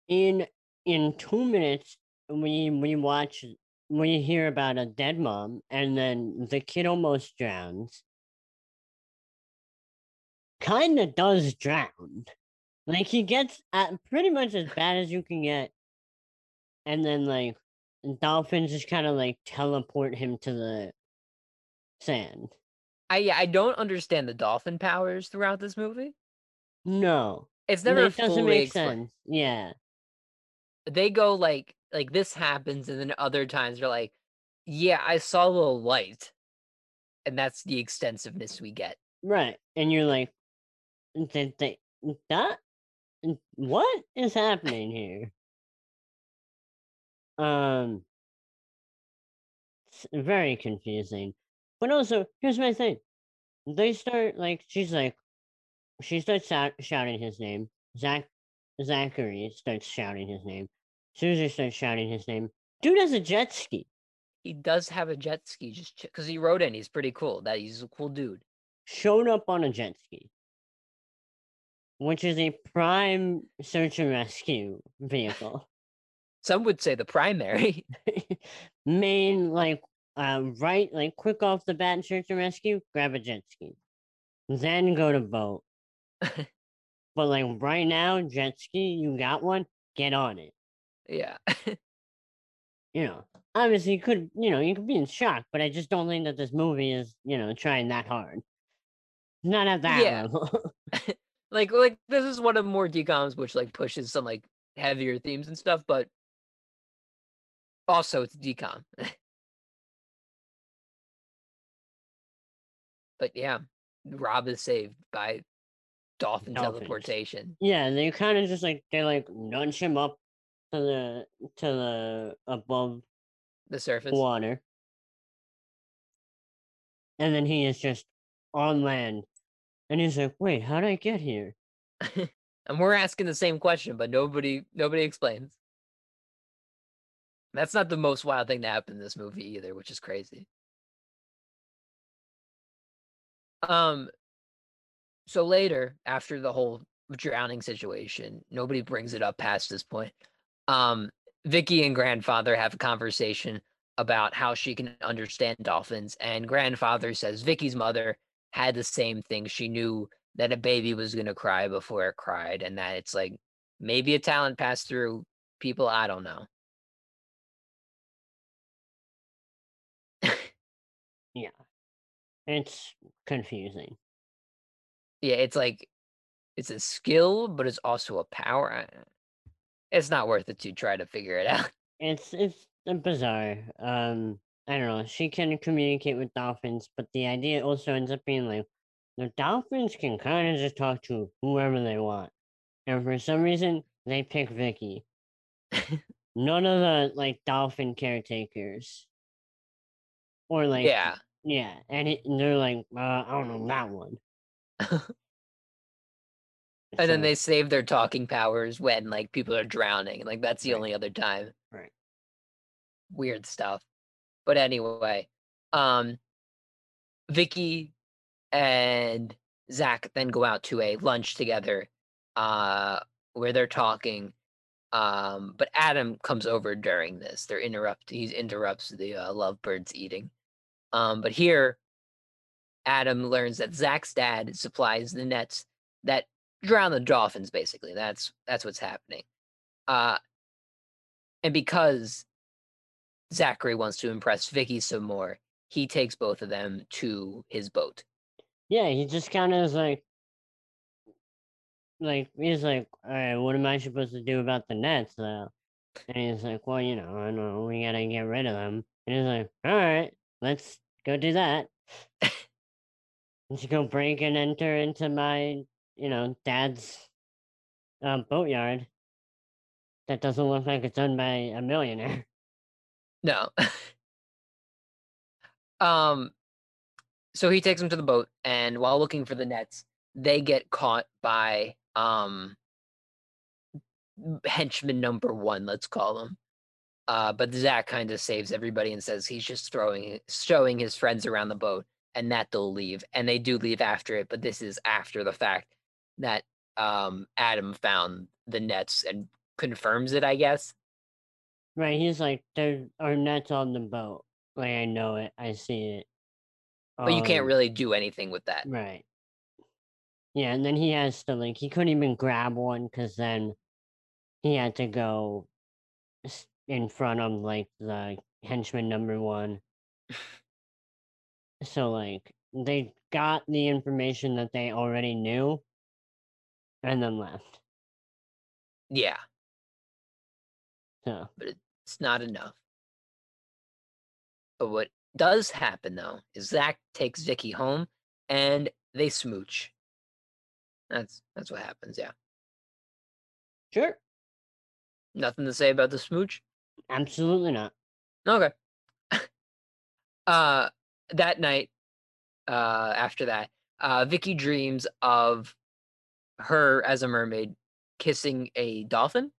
in in two minutes we we watch we hear about a dead mom and then the kid almost drowns. Kinda does drown. Like he gets at pretty much as bad as you can get. And then like dolphins just kind of like teleport him to the sand. I yeah, I don't understand the dolphin powers throughout this movie. No. It's never it doesn't fully make explained. sense. Yeah. they go like like this happens and then other times they're like yeah i saw a little light and that's the extensiveness we get Right. And you're like, did they that what is happening here? Um it's very confusing. But also, here's my thing. They start like she's like she starts shout, shouting his name. Zach Zachary starts shouting his name. Susie starts shouting his name. Dude has a jet ski. he does have a jet ski just because he rode in he's pretty cool that he's a cool dude Showed up on a jet ski. Which is a prime search and rescue vehicle. some would say the primary main like uh right like quick off the bat search and rescue grab a jet ski. Then go to boat but like right now jet ski you got one get on it. Yeah. You know obviously you could you know you could be in shock but i just don't think that this movie is you know trying that hard. Not at that Yeah. level. Like like this is one of more DCOMs which like pushes some like heavier themes and stuff but also it's DCOM but yeah rob is saved by dolphin Dolphins. teleportation yeah they kind of just like they like nudge him up to the to the above the surface water. And then he is just on land. And he's like, wait, how did I get here? and we're asking the same question but nobody nobody explains that's not the most wild thing to happen in this movie either which is crazy um so later after the whole drowning situation nobody brings it up past this point um vicky and grandfather have a conversation about how she can understand dolphins and grandfather says vicky's mother had the same thing. She knew that a baby was going to cry before it cried and that it's like maybe a talent passed through people i don't know It's confusing. yeah it's like it's a skill but it's also a power it's not worth it to try to figure it out It's it's uh, bizarre. Um, I don't know. She can communicate with dolphins, but the idea also ends up being like the dolphins can kind of just talk to whoever they want, and for some reason they pick Vicky. None of the like dolphin caretakers, or like yeah yeah, and, it, and they're like, uh, I don't know that one. and then they save their talking powers when like people are drowning like that's the Right. only other time Right. weird stuff but anyway um vicky and zach then go out to a lunch together uh where they're talking um but adam comes over during this they're interrupt he interrupts the uh, lovebirds eating um but here adam learns that zach's dad supplies the nets that drown the dolphins. Basically, that's that's what's happening. Uh, and because Zachary wants to impress Vicky some more, he takes both of them to his boat. Yeah, he just kind of is like, like he's like, all right, what am I supposed to do about the nets though? And he's like, well, you know, I know we gotta get rid of them. And he's like, all right, let's go do that. Let's go break and enter into my, you know, dad's um, boatyard. That doesn't look like it's owned by a millionaire. No. um so he takes them to the boat and while looking for the nets, they get caught by um henchman number 1, let's call him. Uh but Zach kind of saves everybody and says he's just throwing showing his friends around the boat and that they'll leave and they do leave after it, but this is after the fact that um Adam found the nets and confirms it, I guess. Right, he's like, there are nets on the boat. Like, I know it, I see it. But you can't Um, really do anything with that. Right. Yeah, and then he has to like he couldn't even grab one because then he had to go in front of like the henchman number one. So like they got the information that they already knew, and then left. Yeah, So But it's not enough. But what does happen though is Zach takes Vicky home and they smooch. That's that's what happens, yeah. sure, Nothing to say about the smooch? Absolutely not. Okay. uh that night, uh after that, uh Vicky dreams of her as a mermaid kissing a dolphin,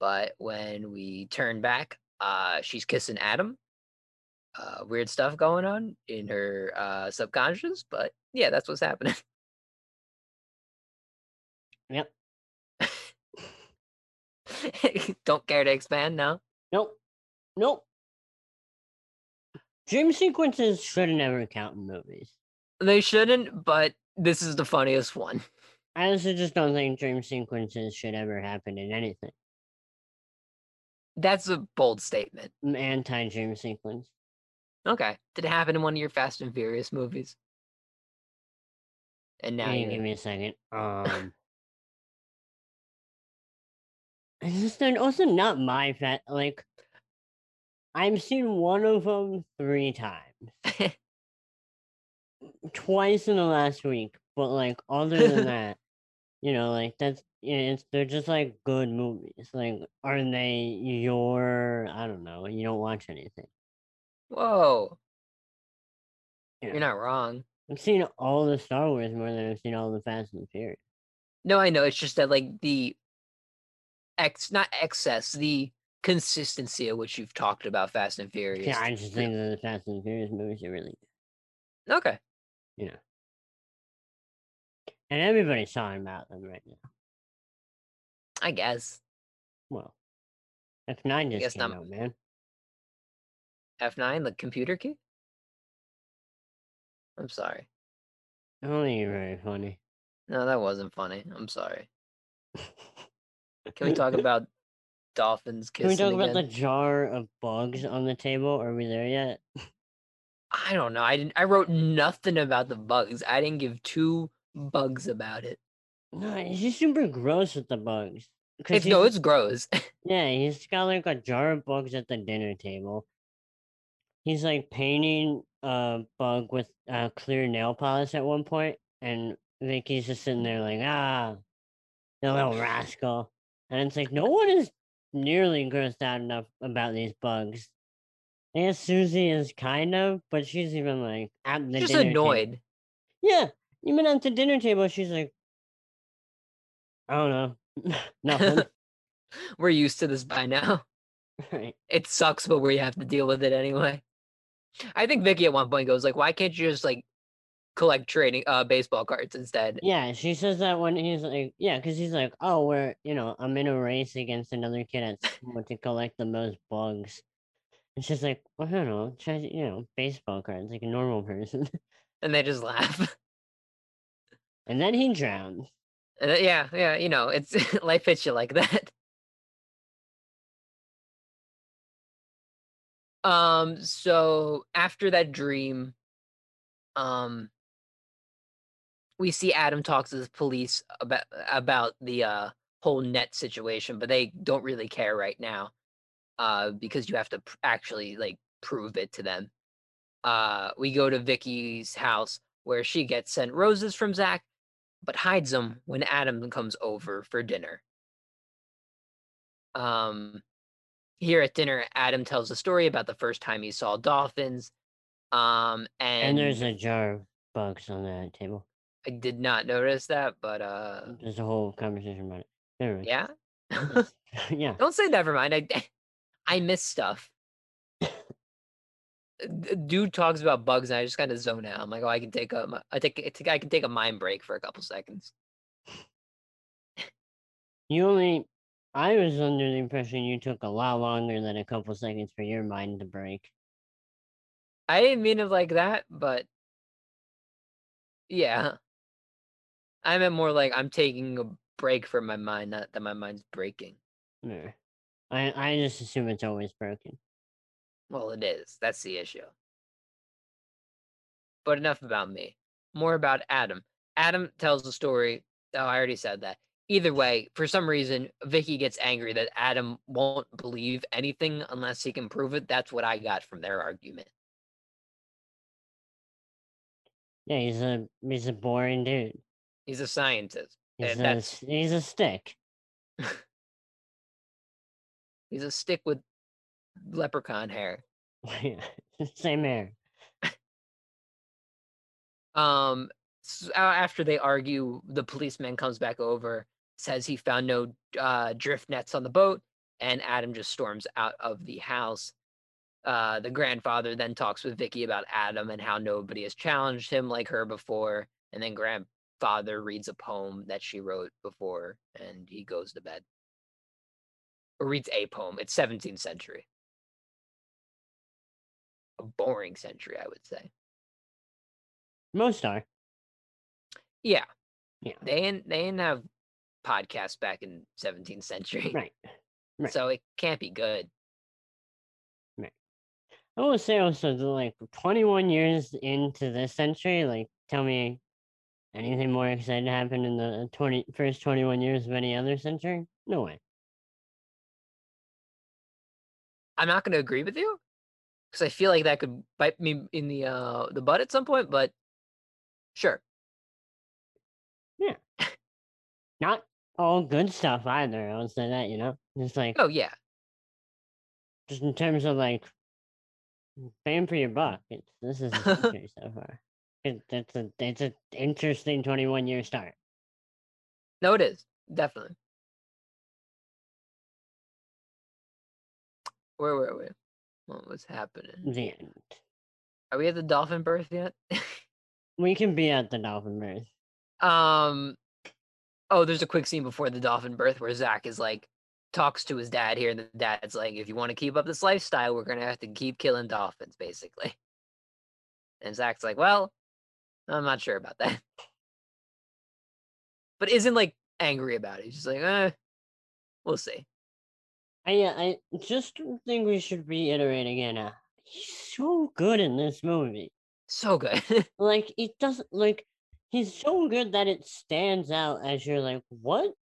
but when we turn back, uh she's kissing Adam. Uh weird stuff going on in her uh subconscious, but yeah, that's what's happening. Yep. Don't care to expand now. Nope. Nope. Dream sequences should never count in movies. They shouldn't, but this is the funniest one. I also just don't think dream sequences should ever happen in anything. That's a bold statement. Anti dream sequence. Okay. Did it happen in one of your Fast and Furious movies? And now Now you give me a second. Um, just they're also not my fat. Like, I've seen one of them three times, twice in the last week. But like, other than that, you know, like that's yeah, it's they're just like good movies. Like, are they your? I don't know. You don't watch anything. Whoa. Yeah. You're not wrong. I've seen all the Star Wars more than I've seen all the Fast and Furious. No, I know. It's just that like the ex not excess, the consistency of which you've talked about Fast and Furious. Yeah, I just think that the Fast and Furious movies are really Okay. you know. And everybody's talking about them right now. I guess. Well, F9 just came not- out, man. F9, the computer key? I'm sorry. I don't think you're very funny. No, that wasn't funny. I'm sorry. Can we talk about dolphins Can we kissing talk about the jar of bugs on the table? Are we there yet? I don't know. I didn't. I wrote nothing about the bugs. I didn't give two bugs about it. No, he's just super gross with the bugs. It's no, it's gross. Yeah, he's got like a jar of bugs at the dinner table. He's like painting a bug with uh, clear nail polish at one point, and Vicky's just sitting there like, ah, the little rascal. And it's like, no one is nearly grossed out enough about these bugs. I guess Susie is kind of, but she's even like at the Just dinner table- annoyed. Yeah, even at the dinner table, she's like, I don't know, nothing. We're used to this by now. right. It sucks, but we have to deal with it anyway. I think Vicky at one point goes like, "Why can't you just like collect trading uh baseball cards instead?" Yeah, she says that when he's like, yeah, because he's like, oh, we're, you know, I'm in a race against another kid at school to collect the most bugs. And she's like, well, I don't know, try, you know, baseball cards like a normal person. And they just laugh. and then he drowns. And, uh, yeah, yeah, you know, it's life hits you like that. Um, so after that dream, um, we see Adam talks to the police about about the uh whole net situation, but they don't really care right now, uh, because you have to pr- actually like prove it to them. Uh, we go to Vicky's house where she gets sent roses from Zach, but hides them when Adam comes over for dinner. Um, here at dinner, Adam tells a story about the first time he saw dolphins. Um, and, And there's a jar of bugs on the table. I did not notice that, but uh, There's a whole conversation about it. Never yeah. Yeah. Don't say never mind. I I miss stuff. Dude talks about bugs, and I just kind of zone out. I'm like, oh, I can take a, I take, I can take a mind break for a couple seconds. You only. I was under the impression you took a lot longer than a couple seconds for your mind to break. I didn't mean it like that, but yeah, I meant more like I'm taking a break from my mind, not that my mind's breaking. Yeah. I I just assume it's always broken. Well, it is. That's the issue. But enough about me. More about Adam. Adam tells the story. Oh, I already said that. Either way, for some reason, Vicky gets angry that Adam won't believe anything unless he can prove it. That's what I got from their argument. Yeah, he's a he's a boring dude. He's a scientist. He's And a that's he's a stick. he's a stick with leprechaun hair. Same hair. Um, s- a- after they argue, the policeman comes back over, says he found no uh, drift nets on the boat, and Adam just storms out of the house. Uh, the grandfather then talks with Vicky about Adam and how nobody has challenged him like her before, and then grandfather reads a poem that she wrote before, and he goes to bed. Or reads a poem. It's 17th century. A boring century, I would say. Most are. Yeah. Yeah. They didn't they didn't have podcasts back in 17th century. Right. right. So it can't be good. I will say also that like 21 years into this century, like tell me anything more exciting happened in the 20 first 21 years of any other century? No way. I'm not gonna agree with you. Because I feel like that could bite me in the uh the butt at some point, but sure. Yeah. not all good stuff either. I would say that, you know? Just like Oh yeah. just in terms of like paying for your buck. It's this is so far. It, it's a it's an interesting 21 year start. No, it is. Definitely. Where were we? What was happening? The end. Are we at the dolphin birth yet? We can be at the dolphin birth. Um. Oh, there's a quick scene before the dolphin birth where Zach is like talks to his dad here, and the dad's like, "If you want to keep up this lifestyle, we're gonna have to keep killing dolphins, basically." And Zach's like, "Well, I'm not sure about that," but isn't like angry about it. He's just like, "Eh, we'll see." I yeah, I just think we should reiterate again. Uh, he's so good in this movie. So good. Like it doesn't like he's so good that it stands out as you're like, what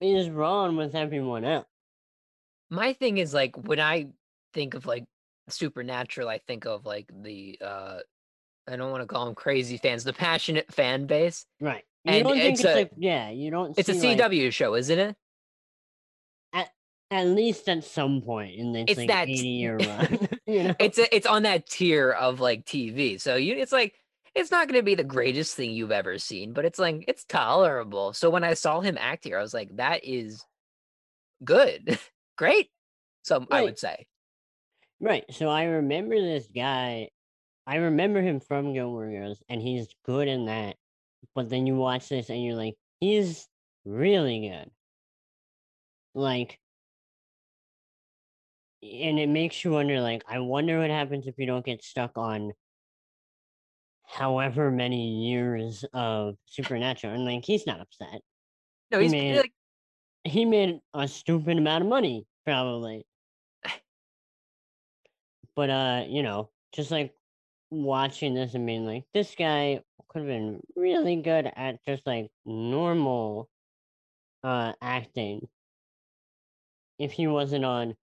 is wrong with everyone else? My thing is like when I think of like supernatural, I think of like the uh I don't want to call them crazy fans, the passionate fan base. Right. You And don't think it's it's a- like yeah, you don't It's a see, like, CW show, isn't it? at least at some point in this It's like that- 80 year run. you know? It's a, it's on that tier of like TV. So you it's like it's not going to be the greatest thing you've ever seen, but it's like it's tolerable. So when I saw him act here, I was like that is good. Great. So I would say. Right. So I remember this guy. I remember him from Gilmore Girls, and he's good in that. But then you watch this, and you're like, he's really good. Like, and it makes you wonder. Like, I wonder what happens if you don't get stuck on however many years of Supernatural. And like, he's not upset. No, He he's made- like he made a stupid amount of money, probably. but uh, you know, just like watching this and being like, this guy could have been really good at just like normal uh acting if he wasn't on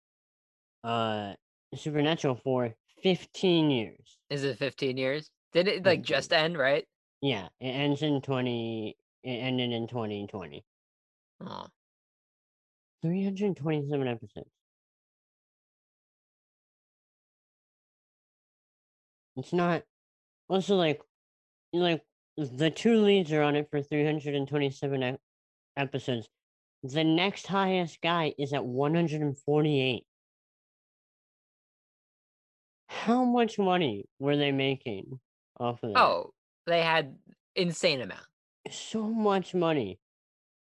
uh Supernatural for 15 years. is it 15 years? Did it like just end, right? Yeah, it ends in 20 it ended in 2020. Oh. 327 episodes. It's not also like like the two leads are on it for 327 ep- episodes. The next highest guy is at 148. How much money were they making off of that? Oh, they had insane amount. so much money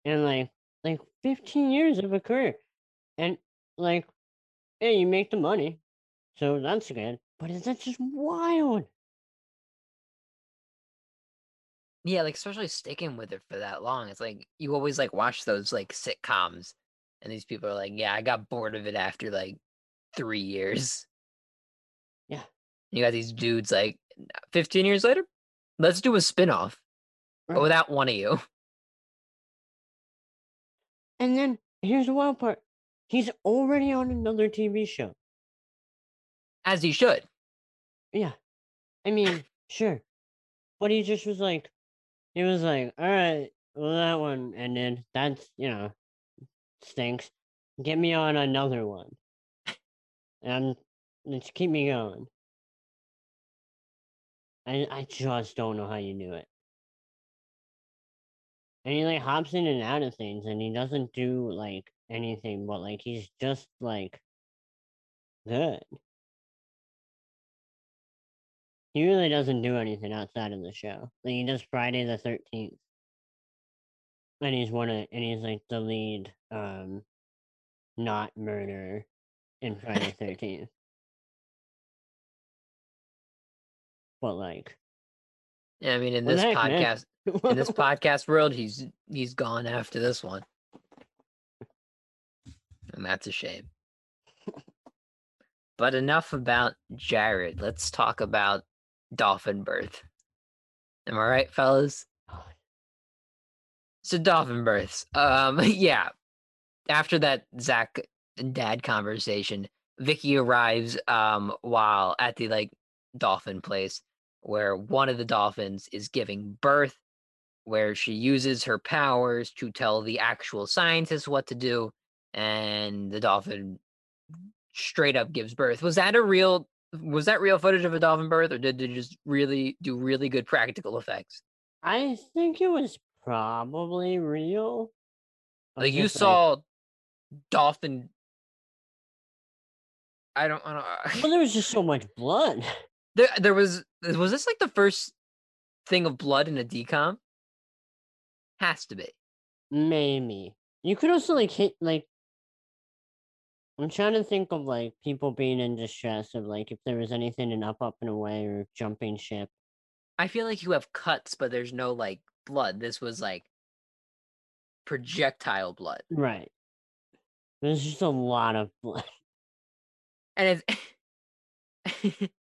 And like like 15 years of a career and like yeah you make the money so that's good but is that just wild Yeah, like especially sticking with it for that long. It's like you always like watch those like sitcoms, and these people are like, "Yeah, I got bored of it after like three years." Yeah. You got these dudes like, fifteen years later, let's do a spin-off, but Right. without one of you. and then here's the wild part he's already on another tv show As he should. Yeah. I mean sure. But he just was like he was like all right well that one ended that's you know stinks. Get me on another one. And let's keep me going. I I just don't know how you do it. And he like hops in and out of things and he doesn't do like anything but like he's just like good. He really doesn't do anything outside of the show. Like he does Friday the thirteenth. And he's one of and he's like the lead um not murderer in Friday the thirteenth. But like Yeah, I mean, in this heck, podcast, in this podcast world, he's he's gone after this one, and that's a shame. But enough about Jared. Let's talk about dolphin birth. Am I right, fellas? So dolphin births. Um, yeah. After that Zach and Dad conversation, Vicky arrives um while at the like dolphin place where one of the dolphins is giving birth, where she uses her powers to tell the actual scientists what to do, and the dolphin straight up gives birth. Was that a real was that real footage of a dolphin birth, or did they just really do really good practical effects? I think it was probably real. Like you saw dolphin. I don't. I don't uh, well, there was just so much blood. there, there was was this like the first thing of blood in a DCOM? Has to be. Maybe you could also like hit like. I'm trying to think of like people being in distress of like if there was anything in up up and away or jumping ship. I feel like you have cuts, but there's no like blood. This was like projectile blood, Right. There's just a lot of blood. and it's.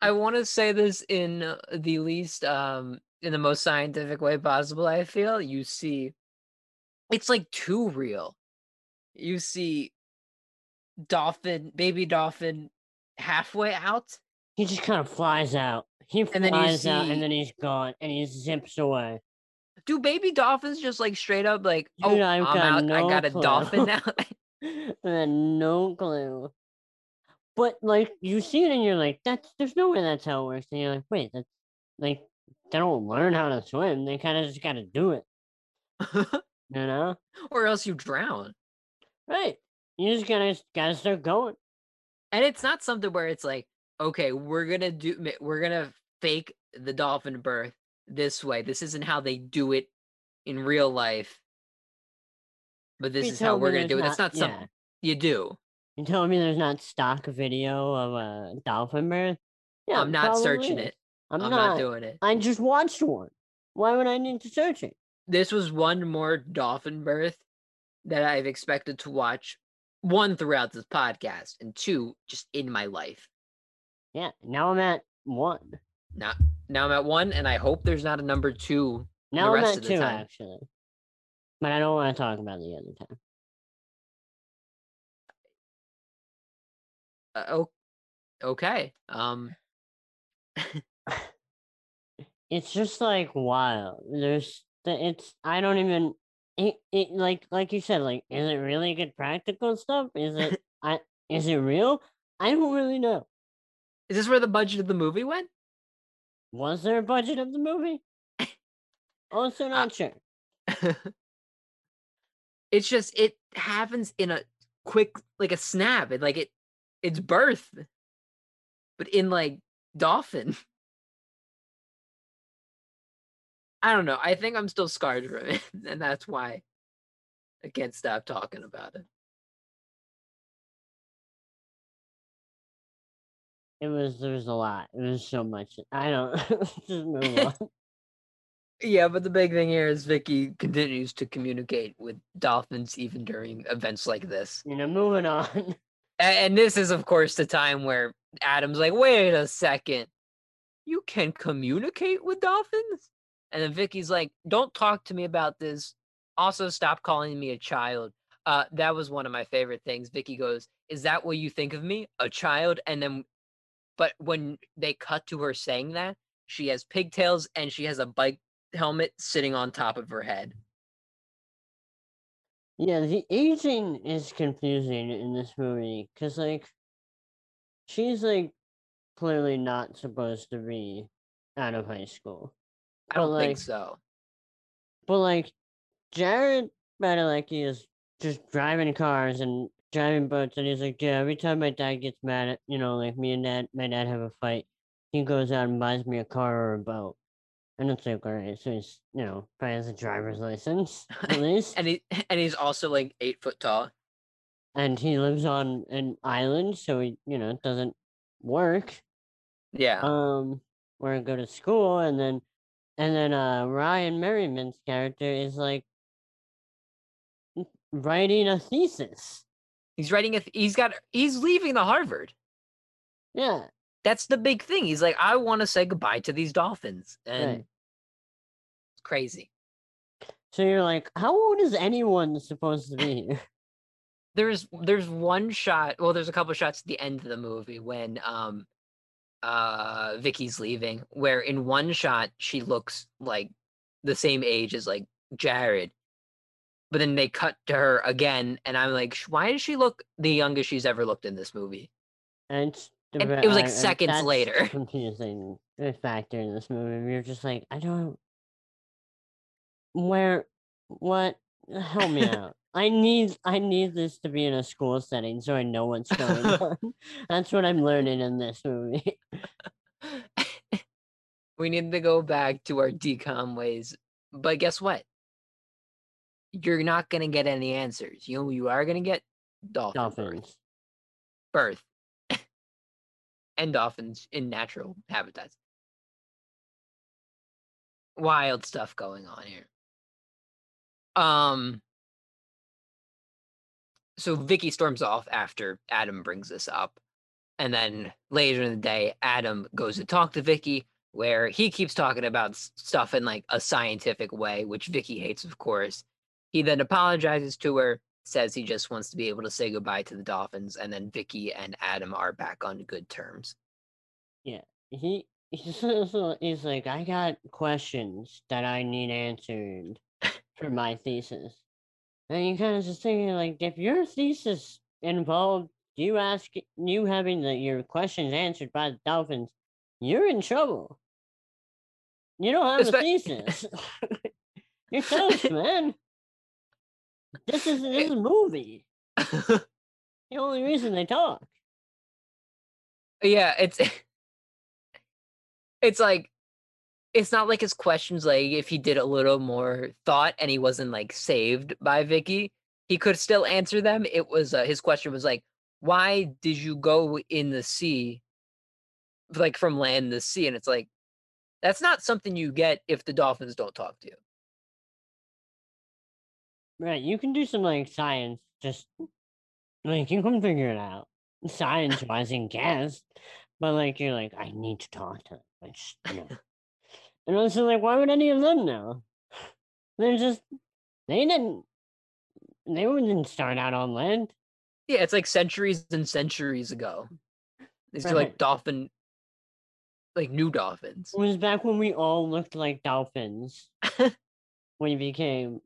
I want to say this in the least, um, in the most scientific way possible. I feel you see, it's like too real. You see, dolphin, baby dolphin, halfway out, He just kind of flies out. He And flies out and then he's gone and he zips away. do baby dolphins just like straight up like oh Dude, I've I'm got out I got a clue. dolphin now I had no clue. But like you see it and you're like, that's there's no way that's how it works. And you're like, wait, that's like they don't learn how to swim. They kind of just gotta do it. You know? or else you drown Right. You just gotta gotta start going. and it's not something where it's like okay we're gonna do we're gonna fake the dolphin birth this way this isn't how they do it in real life but this You is how we're gonna do it That's not yeah. something you do You telling me there's not stock video of a dolphin birth? Yeah, i'm not searching probably it is. I'm, i'm, not, not doing it I just watched one. Why would I need to search it? This was one more dolphin birth that I've expected to watch. One throughout this podcast, and two just in my life. Yeah, now I'm at one. Now, now I'm at one, and I hope there's not a number two. the Now I'm rest at of the two time. actually. But I don't want to talk about the other time. Oh, okay. Um, It's just like wild. There's the it's I don't even it, it like like you said like is it really good practical stuff? Is it I is it real? I don't really know. is this where the budget of the movie went? Was there a budget of the movie? Also uh not sure. it's just it happens in a quick like a snap and like it it's birth but in like dolphin i don't know i think i'm still scarred from it and that's why i can't stop talking about it It was there was a lot. It was so much. I don't just move on. yeah but the big thing here is vicky continues to communicate with dolphins even during events like this You know, moving on. And this is, of course, the time where Adam's like, wait a second. You can communicate with dolphins? And then Vicky's like, don't talk to me about this. Also, stop calling me a child. Uh, that was one of my favorite things. Vicky goes, Is that what you think of me? A child? And then, but when they cut to her saying that, she has pigtails and she has a bike helmet sitting on top of her head. Yeah, the aging is confusing in this movie because, like, she's like clearly not supposed to be out of high school, I don't think like, so. but like Jared Padalecki is just driving cars and driving boats, and he's like, yeah, every time my dad gets mad at, you know, like me and dad, my dad have a fight, he goes out and buys me a car or a boat, and it's like, all right, so he's, you know, probably has a driver's license at least. And he and he's also like eight foot tall. and he lives on an island, so he, you know, doesn't work. Yeah. Um, or go to school, and then, and then, uh, Ryan Merriman's character is like writing a thesis. He's writing a. Th- he's got. He's leaving the Harvard. Yeah, That's the big thing. He's like, I want to say goodbye to these dolphins, and Right. it's crazy. so you're like, how old is anyone supposed to be here? There's there's one shot. Well, there's a couple shots at the end of the movie when um, uh, Vicky's leaving, where in one shot she looks like the same age as like Jared, but then they cut to her again, and I'm like, why does she look the youngest she's ever looked in this movie? And And it was, like, I- seconds that's later. Confusing uh, factor in this movie. You're just like, I don't. Where, what? Help me out. I need, I need this to be in a school setting so I know what's going on. That's what I'm learning in this movie. we need to go back to our DCOM ways. But guess what? You're not gonna get any answers. You know, you are gonna get dolphin birth, Dolphins. birth, and dolphins in natural habitats. Wild stuff going on here. Um. So Vicky storms off after Adam brings this up. And then later in the day, Adam goes to talk to Vicky, where he keeps talking about stuff in like a scientific way, which Vicky hates, of course. He then apologizes to her, says he just wants to be able to say goodbye to the dolphins, and then Vicky and Adam are back on good terms. Yeah, he, he's like, I got questions that I need answered for my thesis. And you kind of just thinking, like, if your thesis involved you ask you having the, your questions answered by the dolphins, you're in trouble. You don't have a Espe- thesis. you're toast, man. This is this is a movie. The only reason they talk. yeah, it's it's like it's not like his questions like if he did a little more thought and he wasn't like saved by Vicky, he could still answer them. It was uh, his question was like, "Why did you go in the sea, like from land to sea?" And it's like, That's not something you get if the Dolphins don't talk to you. Right, you can do some like science, just like you can figure it out science wise, I guess. But like you're like, I need to talk to them. You know. And also like, why would any of them know? They're just they didn't they didn't start out on land. Yeah, it's like centuries and centuries ago. These are like dolphin, like new dolphins. It was back when we all looked like dolphins. when you became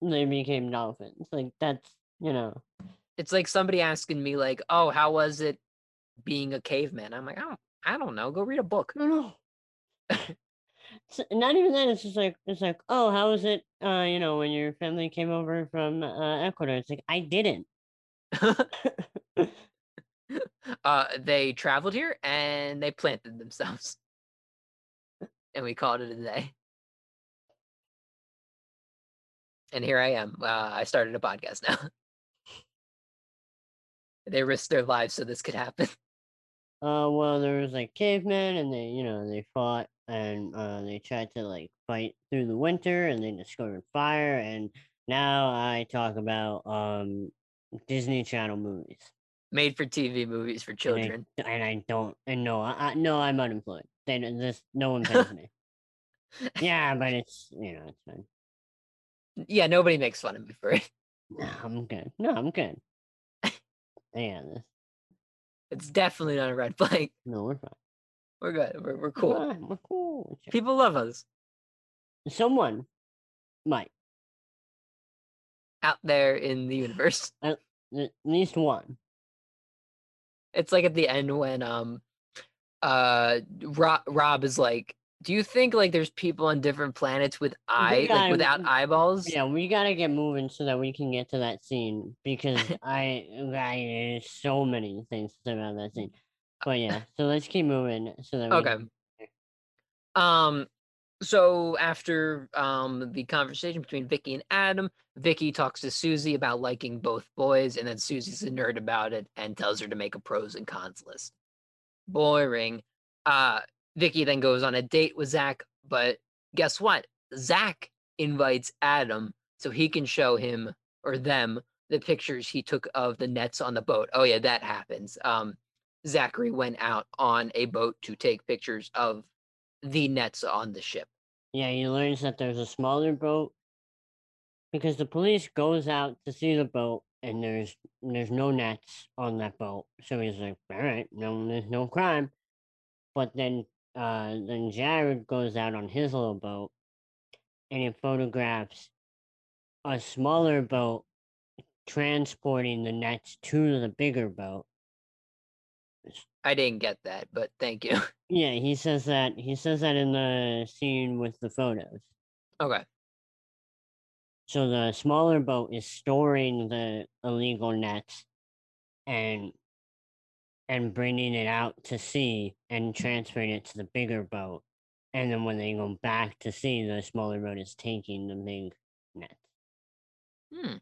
they became dolphins. Like that's you know. It's like somebody asking me, like, "Oh, how was it being a caveman?" I'm like, "I don't, I don't know. Go read a book." No no. Not even that. It's just like it's like, oh, how was it? Uh, you know, when your family came over from uh, Ecuador. It's like I didn't. uh, they traveled here and they planted themselves, and we called it a day. And here I am. Uh, I started a podcast now. they risked their lives so this could happen. Uh, well, there was like cavemen, and they, you know, they fought and uh, they tried to like fight through the winter, and they discovered fire. And now I talk about um Disney Channel movies. Made for TV movies for and I- children. and I don't, and no, I, I no, I'm unemployed. They this no one pays me. yeah, but it's you know it's fine. Yeah, nobody makes fun of me for it. No, I'm good. No, I'm good. yeah, this, It's definitely not a red flag. no, we're fine. We're good. We're, we're We're cool. We're cool. People love us Someone might out there in the universe. at least one. It's like at the end when um uh Rob, Rob is like, "Do you think like there's people on different planets with eye gotta- like without eyeballs?" Yeah, we gotta get moving so that we can get to that scene because I, I there's so many things to say about that scene. But yeah, so let's keep moving so that we Okay. Um so after um the conversation between Vicky and Adam, Vicky talks to Susie about liking both boys, and then Susie's a nerd about it and tells her to make a pros and cons list. Boring. Uh Vicky then goes on a date with Zach, but guess what? Zach invites Adam so he can show him or them the pictures he took of the nets on the boat. Oh yeah, that happens. Um Zachary went out on a boat to take pictures of the nets on the ship. Yeah, he learns that there's a smaller boat because the police goes out to see the boat and there's there's no nets on that boat. So he's like, all right, no, there's no crime. But then uh then Jared goes out on his little boat and he photographs a smaller boat transporting the nets to the bigger boat. I didn't get that, but thank you. Yeah, he says that he says that in the scene with the photos. okay. So the smaller boat is storing the illegal nets and and bringing it out to sea and transferring it to the bigger boat. And then when they go back to sea, the smaller boat is taking the big nets. Hmm.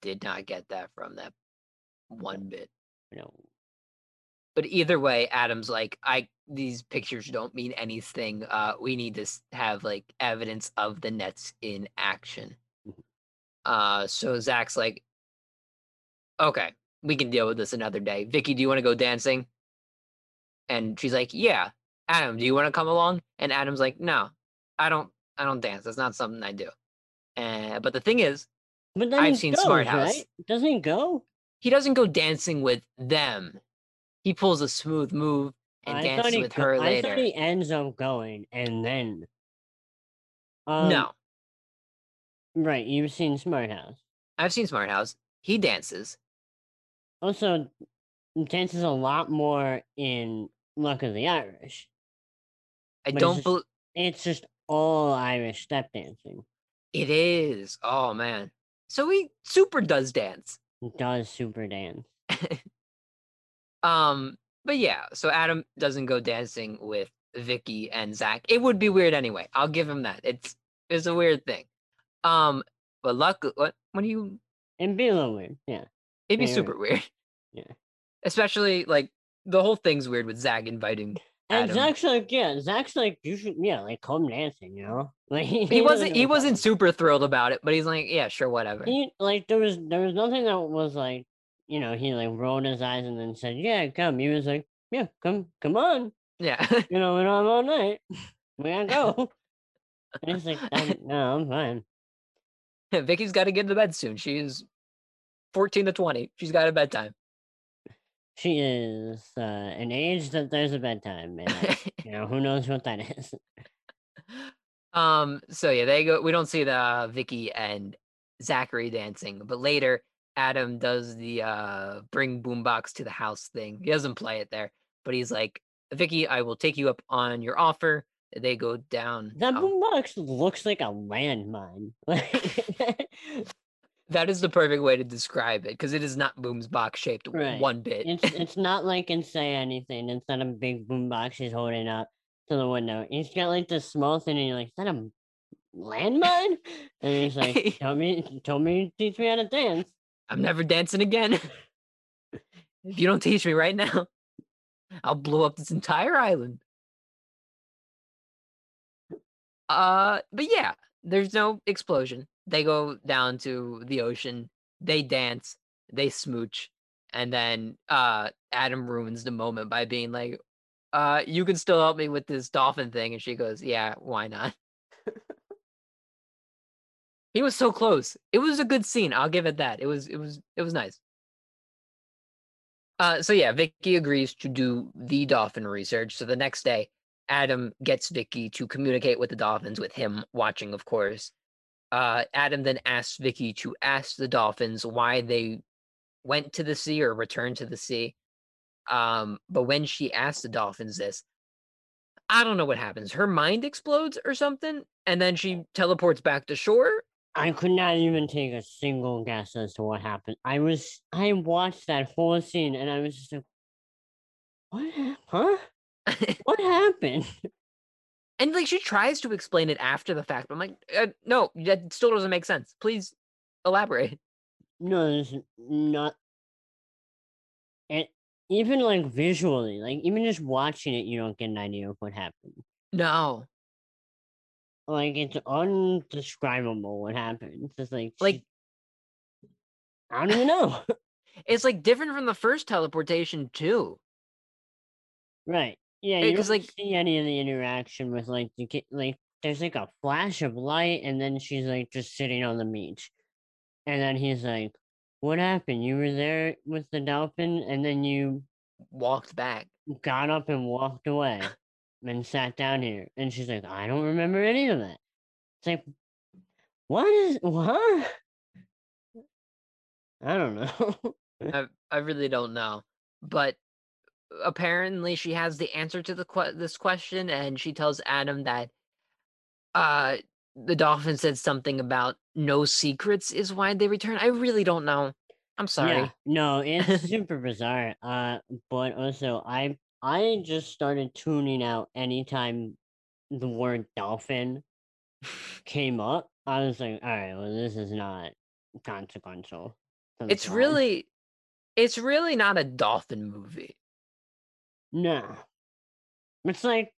Did not get that from that one bit. You know, But either way, Adam's like, I these pictures don't mean anything. Uh, we need to have like evidence of the nets in action. Mhm. Uh, so Zach's like, okay, we can deal with this another day. Vicky, do you want to go dancing? And she's like, yeah. Adam, do you want to come along? And Adam's like, no, I don't. I don't dance. That's not something I do. Uh, but the thing is, But then I've seen goes, Smart House. right? Doesn't he go? He doesn't go dancing with them. He pulls a smooth move and I dances with go- her I later. thought he ends up going and then. Um, no, Right, you've seen Smart House. I've seen Smart House. He dances. Also, dances a lot more in Luck of the Irish. I But don't. believe It's just all Irish step dancing. it is. Oh man. So he super does dance. Does super dance. Um, but yeah. So Adam doesn't go dancing with Vicky and Zach. It would be weird anyway. I'll give him that. It's it's a weird thing. Um, but luckily, What? What do you? It'd be a little weird, yeah. It'd be Yeah, super weird. Yeah. Especially like the whole thing's weird with Zach inviting And Adam. Zach's like, yeah, Zach's like, you should, yeah, like come dancing, you know? Like he doesn't wasn't he wasn't super thrilled about it, but he's like, yeah, sure, whatever. He like there was there was nothing that was like, you know, he like rolled his eyes and then said, yeah, come. He was like, yeah, come, come on, Yeah. you know, we're on all night, we gotta go. and he's like, "Um, no, I'm fine. Vicky's got to get to bed soon. She's 14 to 20. She's got a bedtime. She is uh, an age that there's a bedtime, and you know who knows what that is. um. So yeah, they go. We don't see the uh, Vicky and Zachary dancing, but later Adam does the uh bring boombox to the house thing. He doesn't play it there, but he's like, Vicky, I will take you up on your offer. They go down. That boombox looks like a landmine. That is the perfect way to describe it because it is not Boom's box shaped Right. one bit. it's it's not like in say anything. It's not a big boombox he's holding up to the window. He's got like this small thing, and you're like, is that a landmine? And he's like, tell me, tell me, teach me how to dance. I'm never dancing again. if you don't teach me right now, I'll blow up this entire island. Uh, but yeah, there's no explosion. They go down to the ocean, they dance, they smooch, and then uh Adam ruins the moment by being like, uh, you can still help me with this dolphin thing. And she goes, Yeah, why not? he was so close. It was a good scene. I'll give it that. It was it was it was nice. Uh so yeah, Vicky agrees to do the dolphin research. So the next day, Adam gets Vicky to communicate with the dolphins with him watching, of course. Uh Adam then asks Vicky to ask the dolphins why they went to the sea or returned to the sea. Um, but when she asks the dolphins this, I don't know what happens. Her mind explodes or something, and then she teleports back to shore. I could not even take a single guess as to what happened. I was, I watched that whole scene, and I was just like, what? Huh? What happened? And like she tries to explain it after the fact, but I'm like, uh, no, that still doesn't make sense. Please elaborate. No, it's not. And even like visually, like even just watching it, you don't get an idea of what happened. No, Like it's undescribable what happened. It's like Like- she- I don't even know. it's like different from the first teleportation too. right? Yeah, Yeah, you 'cause, don't like- see any of the interaction with like the kid. Like there's like a flash of light, and then she's like just sitting on the beach, and then he's like, "What happened? You were there with the dolphin, and then you Walked back. got up and walked away and sat down here. And she's like, I don't remember any of that. It's like, what is what? I don't know. I I really don't know, but apparently she has the answer to the que- this question, and she tells Adam that uh the dolphin said something about no secrets is why they return. I really don't know. I'm sorry. Yeah, no, it's super bizarre. Uh, but also I I just started tuning out anytime the word dolphin came up. I was like, all right, well, this is not consequential. It's plot." really it's really not a dolphin movie. No. It's like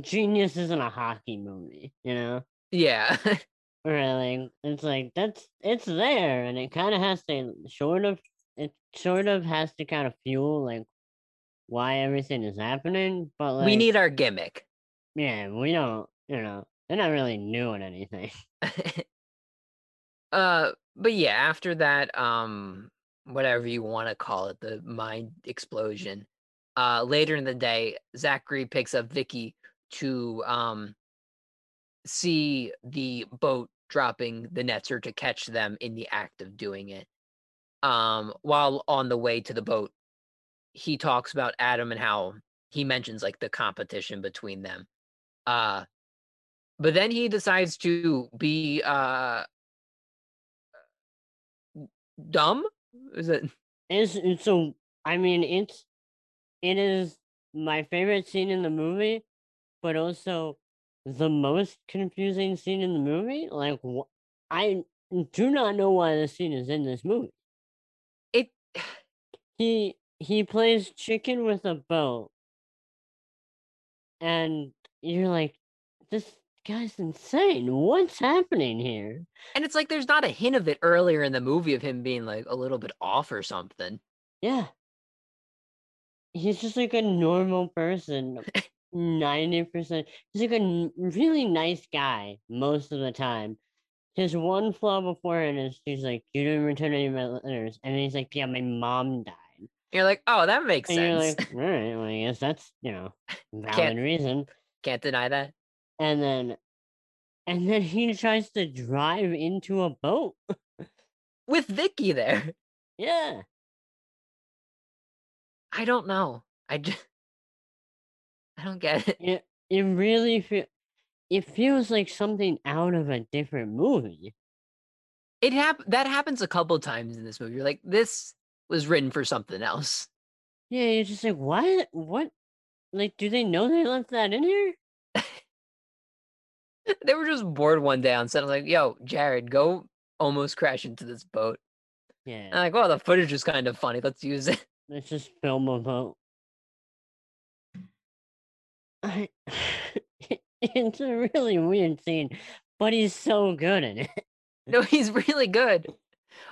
Genius isn't a hockey movie, you know? Yeah. really. it's like that's it's there and it kinda has to sort of it sort of has to kind of fuel like why everything is happening. But like we need our gimmick. yeah, we don't you know, they're not really new doing anything. uh but yeah, after that um whatever you want to call it, the mind explosion. Uh later in the day, Zachary picks up Vicky to um see the boat dropping the nets or to catch them in the act of doing it. Um while on the way to the boat, he talks about Adam and how he mentions like the competition between them. Uh but then he decides to be uh dumb is it it's so I mean it's it is my favorite scene in the movie, but also the most confusing scene in the movie. Like wh- I do not know why this scene is in this movie. it He he plays chicken with a boat, and you're like, this guy's insane. What's happening here? And it's like there's not a hint of it earlier in the movie of him being like a little bit off or something. Yeah. He's just like a normal person. 90%. He's like a n- really nice guy most of the time. His one flaw beforehand is he's like, You didn't return any of my letters. And he's like, Yeah, my mom died. You're like, oh, that makes And you're sense. like, All right, well, I guess that's, you know, valid Can't- reason. Can't deny that. And then, and then he tries to drive into a boat. With Vicky there. Yeah. I don't know. I just I don't get it. It, it really feel, it feels like something out of a different movie. It hap- that happens a couple times in this movie. You're like, this was written for something else. Yeah, you're just like, what? What? Like, do they know they left that in here? they were just bored one day on set. I'm like, yo, Jared, go almost crash into this boat. Yeah. And I'm like, well, the footage is kind of funny. Let's use it. Let's just film a boat. I, it's a really weird scene, but he's so good in it. No, he's really good.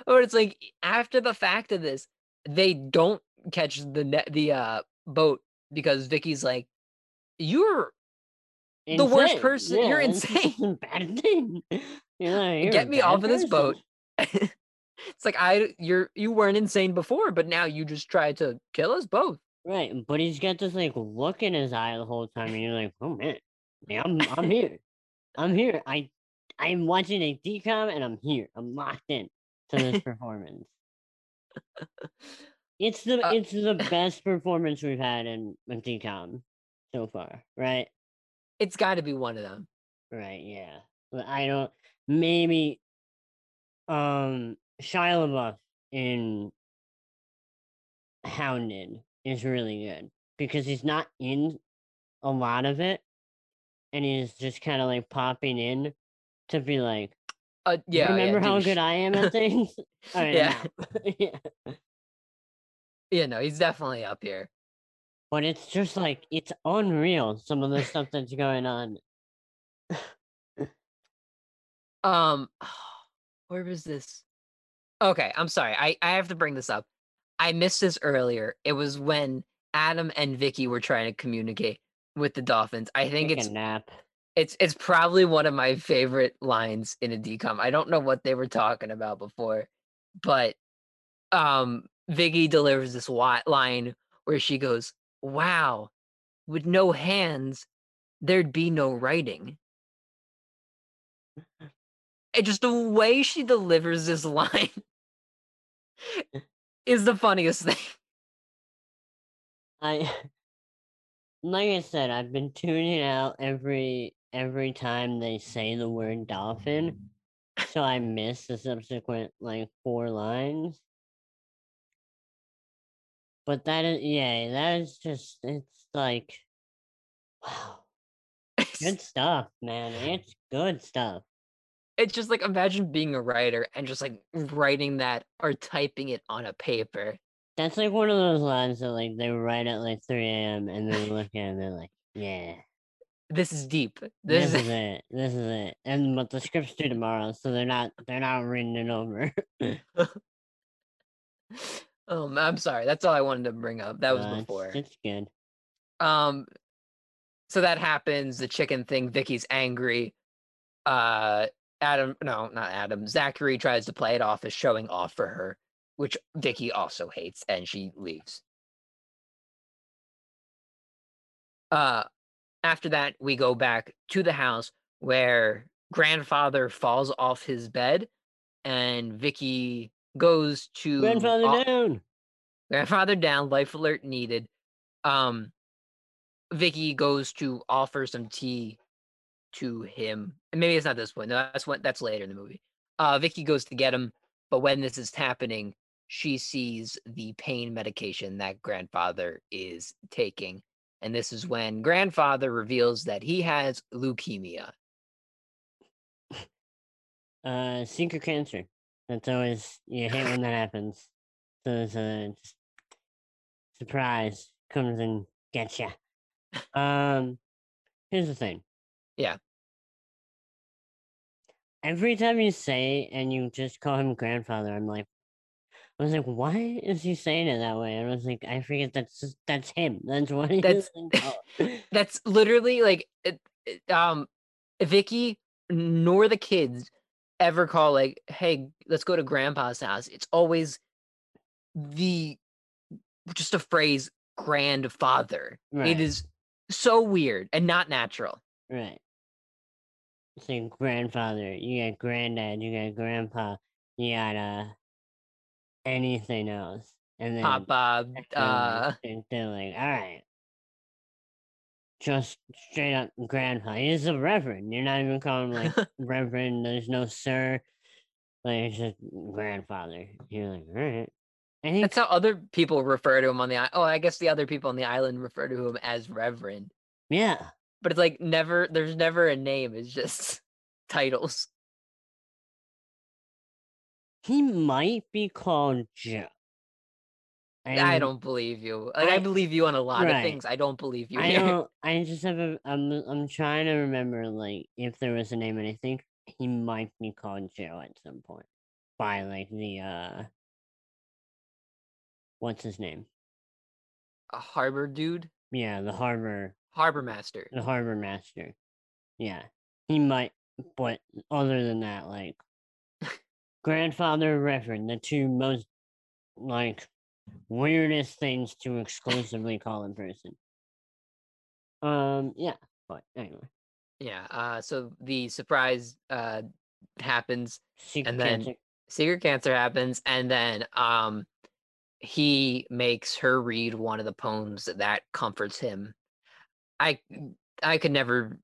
Or it's like after the fact of this, they don't catch the net the uh boat because Vicky's like, You're The worst Insane. person- you're insane. bad thing. You're "You're get me off of this boat. it's like I you're you weren't insane before, but now you just tried to kill us both. Right, but he's got this like look in his eye the whole time, and you're like, "Oh man, yeah, I'm I'm here, I'm here. I I'm watching a DCOM, and I'm here. I'm locked in to this performance. It's the Uh, it's the best performance we've had in a DCOM so far, right? It's gotta be one of them. Right, yeah. But I don't maybe um Shia LaBeouf in Hounded is really good because he's not in a lot of it and he's just kind of like popping in to be like, Uh yeah. remember yeah, how douche. good I am at things? Right, Yeah. yeah. Yeah, no, he's definitely up here. But it's just like it's unreal some of the stuff that's going on. Um where was this? Okay, I'm sorry. I, I have to bring this up. I missed this earlier. It was when Adam and Vicky were trying to communicate with the dolphins. I think Take it's nap. It's it's probably one of my favorite lines in a DCOM. I don't know what they were talking about before, but um Vicky delivers this line where she goes, "Wow, with no hands, there'd be no writing." And just the way she delivers this line is the funniest thing. I like I said, I've been tuning out every every time they say the word dolphin. So I miss the subsequent like four lines. But that is yeah, that is just it's like wow. Good stuff, man. It's good stuff. It's just like imagine being a writer and just like writing that or typing it on a paper. That's like one of those lines that like they write at like three AM and they look at it and they're like, Yeah. This is deep. This, This, is it. This is it. And but the script's due tomorrow, so they're not they're not reading it over. um, I'm sorry. That's all I wanted to bring up. That was Uh, it's- before. It's good. Um, so that happens. The chicken thing. Vicky's angry. Uh, Adam, no, not Adam. Zachary tries to play it off as showing off for her, which Vicky also hates, and she leaves. Uh, after that, we go back to the house where grandfather falls off his bed, and Vicky goes to Grandfather o- down. grandfather down life alert needed um vicky goes to offer some tea to him and maybe it's not this one no, that's what that's later in the movie uh vicky goes to get him but when this is happening she sees the pain medication that grandfather is taking and this is when grandfather reveals that he has leukemia Uh secret cancer. That's always you hate when that happens. So it's a surprise comes and gets you. Um here's the thing. Yeah. Every time you say and you just call him grandfather, I'm like, I was like, why is he saying it that way? I was like, I forget that's just- that's him. That's what he That's- That's literally like um Vicky nor the kids ever call like, "Hey, let's go to grandpa's house." It's always the just a phrase grandfather. Right. It is so weird and not natural. Right. Say grandfather, you got granddad, you got grandpa, you got uh anything else. And then Pop uh like, they're- like, all right. Just straight up grandpa. He's a reverend. You're not even calling him like reverend. There's no sir. Like it's just grandfather. You're like, all right. Think that's how other people refer to him on the island. Oh, I guess the other people on the island refer to him as Reverend. yeah. But it's like never there's never a name, it's just titles. He might be called Joe. I And don't believe you. Like, I, I- believe you on a lot right. of things. I don't believe you I here. don't. I just have a. I'm. I'm trying to remember like if there was a name, and I think he might be called Joe at some point by like the uh. What's his name? A harbor dude, Yeah, the harbor. Harbor master. The harbor master. Yeah, he might. But other than that, like grandfather, reverend, the two most like weirdest things to exclusively call in person. Um. Yeah. But anyway. Yeah. Uh. So the surprise uh happens. Secret And then- cancer. Secret cancer happens, and then um he makes her read one of the poems that comforts him. I I could never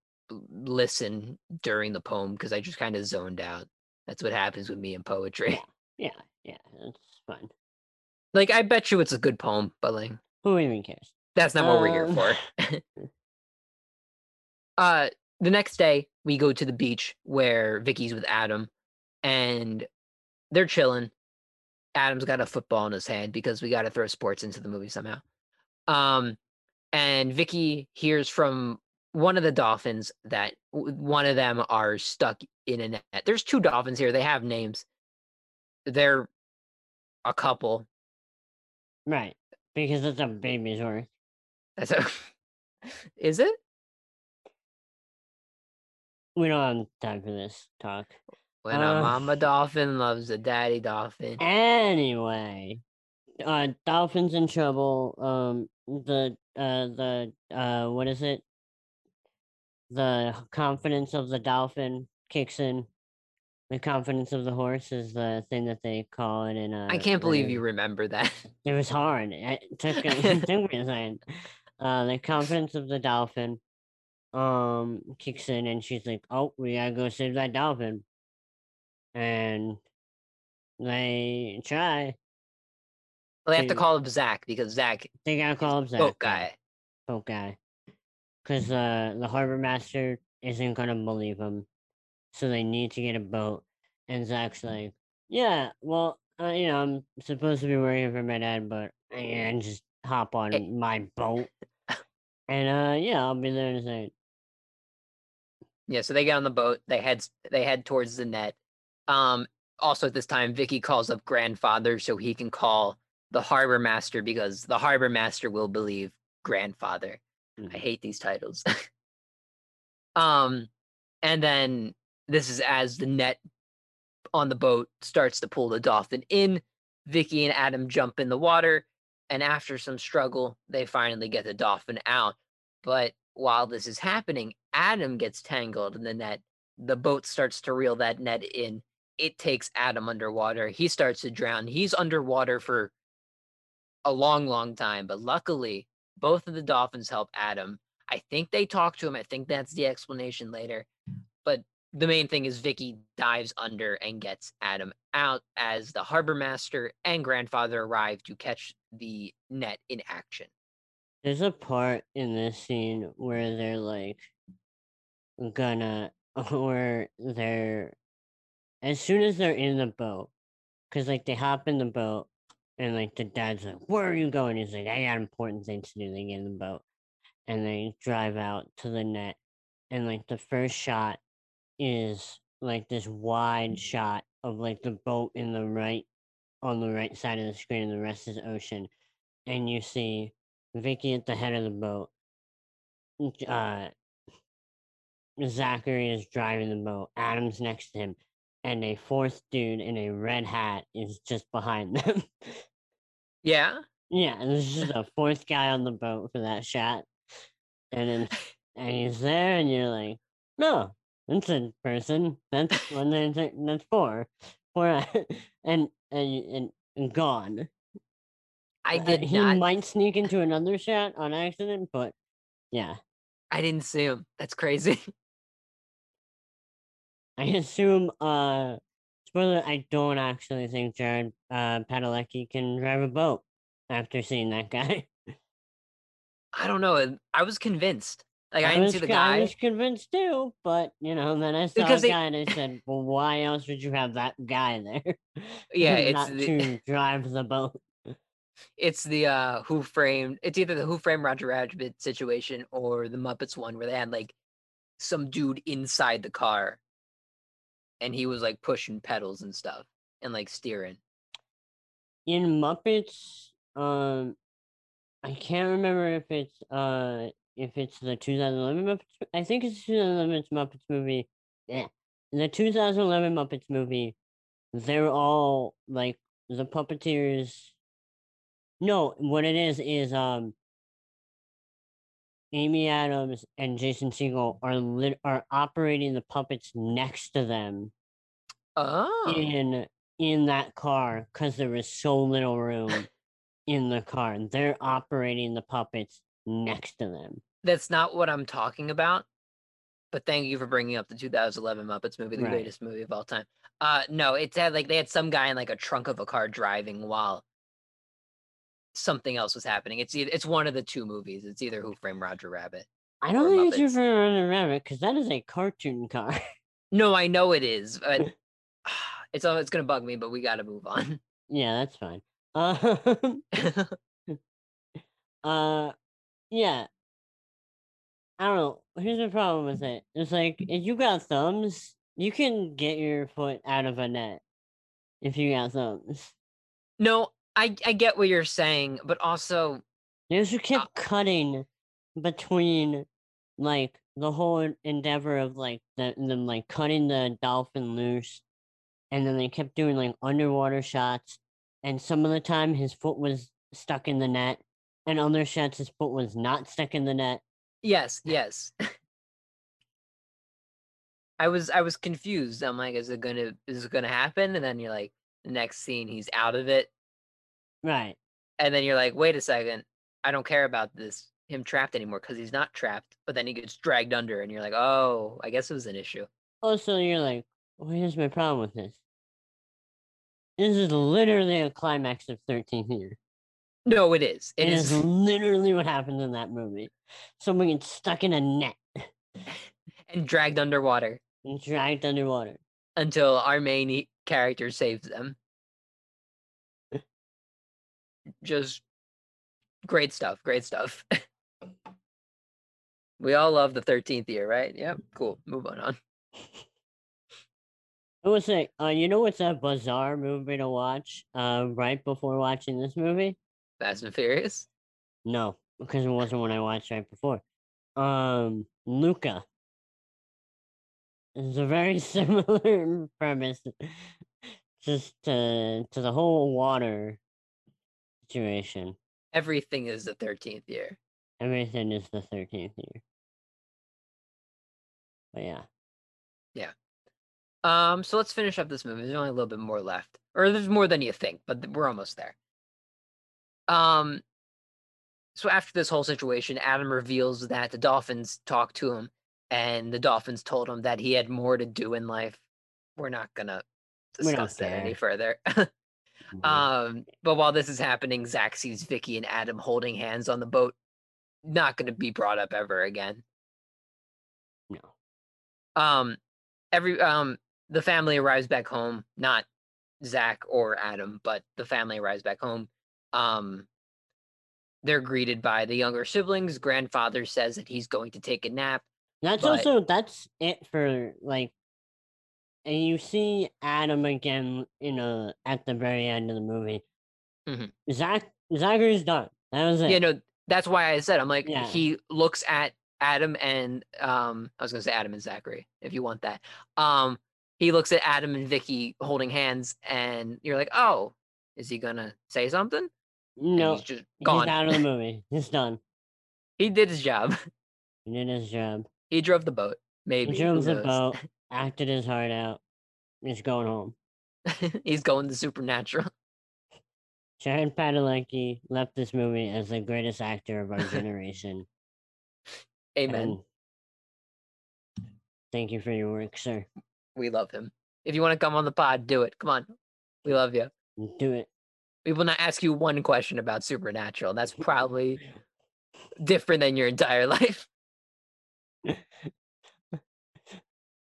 listen during the poem because I just kind of zoned out. That's what happens with me in poetry. Yeah, yeah, that's fun. Like I bet you it's a good poem, but like Who even cares? that's not what we're here Um, for. uh the next day we go to the beach where Vicky's with Adam and they're chilling. Adam's got a football in his hand because we got to throw sports into the movie somehow. Um and Vicky hears from one of the dolphins that one of them are stuck in a net. There's two dolphins here. They have names. They're a couple. Right, because it's a baby's worth. That's a, is it? We don't have time for this talk. When Uh, a mama dolphin loves a daddy dolphin. Anyway, uh, dolphins in trouble. Um, the uh, the uh, what is it? The confidence of the dolphin kicks in. The confidence of the horse is the thing that they call it in. Uh, I can't believe the- you remember that. It was hard. It took, it took me a second. Uh, the confidence of the dolphin um kicks in, and she's like, "Oh, we gotta go save that dolphin." And they try. Well, they have to call up Zach because Zach, They gotta call up Zach. boat guy. Boat guy. Because uh, the harbor master isn't gonna believe him, so they need to get a boat. And Zach's like, "Yeah, well, uh, you know, I'm supposed to be working for my dad, but and just hop on Eh. my boat." And uh, yeah, I'll be there in a second. Yeah, so they get on the boat. They head they head towards the net. Um, also at this time, Vicky calls up grandfather so he can call the harbor master because the harbor master will believe grandfather. I Mhm. hate these titles. um, and then this is as the net on the boat starts to pull the dolphin in. Vicky and Adam jump in the water, and after some struggle, they finally get the dolphin out. But while this is happening, Adam gets tangled in the net. The boat starts to reel that net in. It takes Adam underwater. He starts to drown. He's underwater for a long, long time. But luckily, both of the dolphins help Adam. I think they talk to him. I think that's the explanation later. But the main thing is Vicky dives under and gets Adam out as the harbor master and grandfather arrive to catch the net in action. There's a part in this scene where they're like gonna, where they're, as soon as they're in the boat, because like they hop in the boat and like the dad's like, Where are you going? He's like, I got important things to do. They get in the boat and they drive out to the net and like the first shot is like this wide shot of like the boat in the right on the right side of the screen and the rest is ocean and you see vicky at the head of the boat uh zachary is driving the boat adam's next to him and a fourth dude in a red hat is just behind them Yeah. yeah and there's just a fourth guy on the boat for that shot and then and he's there and you're like no that's a person that's one that's four four and and and, and gone I Uh, did he not. might sneak into another shot on accident but yeah I didn't see him. That's crazy. I assume uh spoiler i don't actually think jared uh padalecki can drive a boat after seeing that guy I don't know. I was convinced. Like I, I didn't was, see the guy. I was convinced too, but you know, then I saw Because a they- guy and I said, "Well, why else would you have that guy there? Yeah, it's not the- to drive the boat." It's the uh Who Framed. It's either the Who Framed Roger Rabbit situation or the Muppets one where they had like some dude inside the car, and he was like pushing pedals and stuff and like steering. In Muppets, um, I can't remember if it's uh if it's the 2011 Muppets. I think it's the 2011 Muppets movie. Yeah, the 2011 Muppets movie, they're all like the puppeteers. No, what it is is um. Amy Adams and Jason Segel are lit- are operating the puppets next to them Oh, in in that car because there was so little room in the car. They're operating the puppets next to them. that's not what I'm talking about. But thank you for bringing up the 2011 Muppets movie, the Right. greatest movie of all time. Uh, no, it's had like they had some guy in like a trunk of a car driving while something else was happening. It's either it's one of the two movies. It's either Who Framed Roger Rabbit. I don't think it's Muppets. your Running Rabbit because that is a cartoon car. No, I know it is, but it's it's gonna bug me. But we got to move on. yeah, that's fine. Uh, yeah. I don't know. Here's the problem with it. It's like if you got thumbs, you can get your foot out of a net. If you got thumbs. no, I I get what you're saying, but also They also uh kept cutting between like the whole endeavor of like the, them like cutting the dolphin loose and then they kept doing like underwater shots and some of the time his foot was stuck in the net and other shots his foot was not stuck in the net. yes, yes. I was I was confused. I'm like, is it gonna is it gonna happen? And then you're like, the next scene he's out of it, Right. and then you're like, wait a second, I don't care about this him trapped anymore because he's not trapped. But then he gets dragged under, and you're like, oh, I guess it was an issue. Oh, also you're like, well here's my problem with this. This is literally a climax of 13th year. No, it is. It It is is. literally what happens in that movie. Someone gets stuck in a net and dragged underwater and dragged underwater. until our main character saves them. Just great stuff. Great stuff. we all love the 13th year, right? Yep. Cool. Move on. on. I was say, uh, you know what's a bizarre movie to watch uh, right before watching this movie? Fast and Furious. No, because it wasn't what I watched right before. Um, Luca. It's a very similar premise, just to to the whole water situation. Everything is the 13th year. Everything is the thirteenth year. But yeah, Um, so let's finish up this movie. There's only a little bit more left, or there's more than you think, but we're almost there. Um, so after this whole situation, Adam reveals that the dolphins talked to him, and the dolphins told him that he had more to do in life. We're not gonna discuss that any further. Mhm. um, but while this is happening, Zach sees Vicky and Adam holding hands on the boat. Not gonna be brought up ever again. no. um every um the family arrives back home not zach or adam but the family arrives back home um they're greeted by the younger siblings grandfather says that he's going to take a nap That's But- also that's it for like and you see Adam again in a at the very end of the movie. Mhm. Zach Zachary's done. That was it. Yeah, no, that's why I said I'm like Yeah. he looks at Adam and um I was gonna say Adam and Zachary if you want that. Um he looks at Adam and Vicky holding hands and you're like, oh, is he gonna say something? And no, he's just he's gone. out of the movie. He's done. he did his job. He did his job. He drove the boat. Maybe He drove the boat, acted his heart out. He's going home. He's going to supernatural. Jared Padalecki left this movie as the greatest actor of our generation. Amen. and Thank you for your work, sir. We love him. If you want to come on the pod, do it. Come on. We love you. Do it. We will not ask you one question about supernatural. That's probably different than your entire life.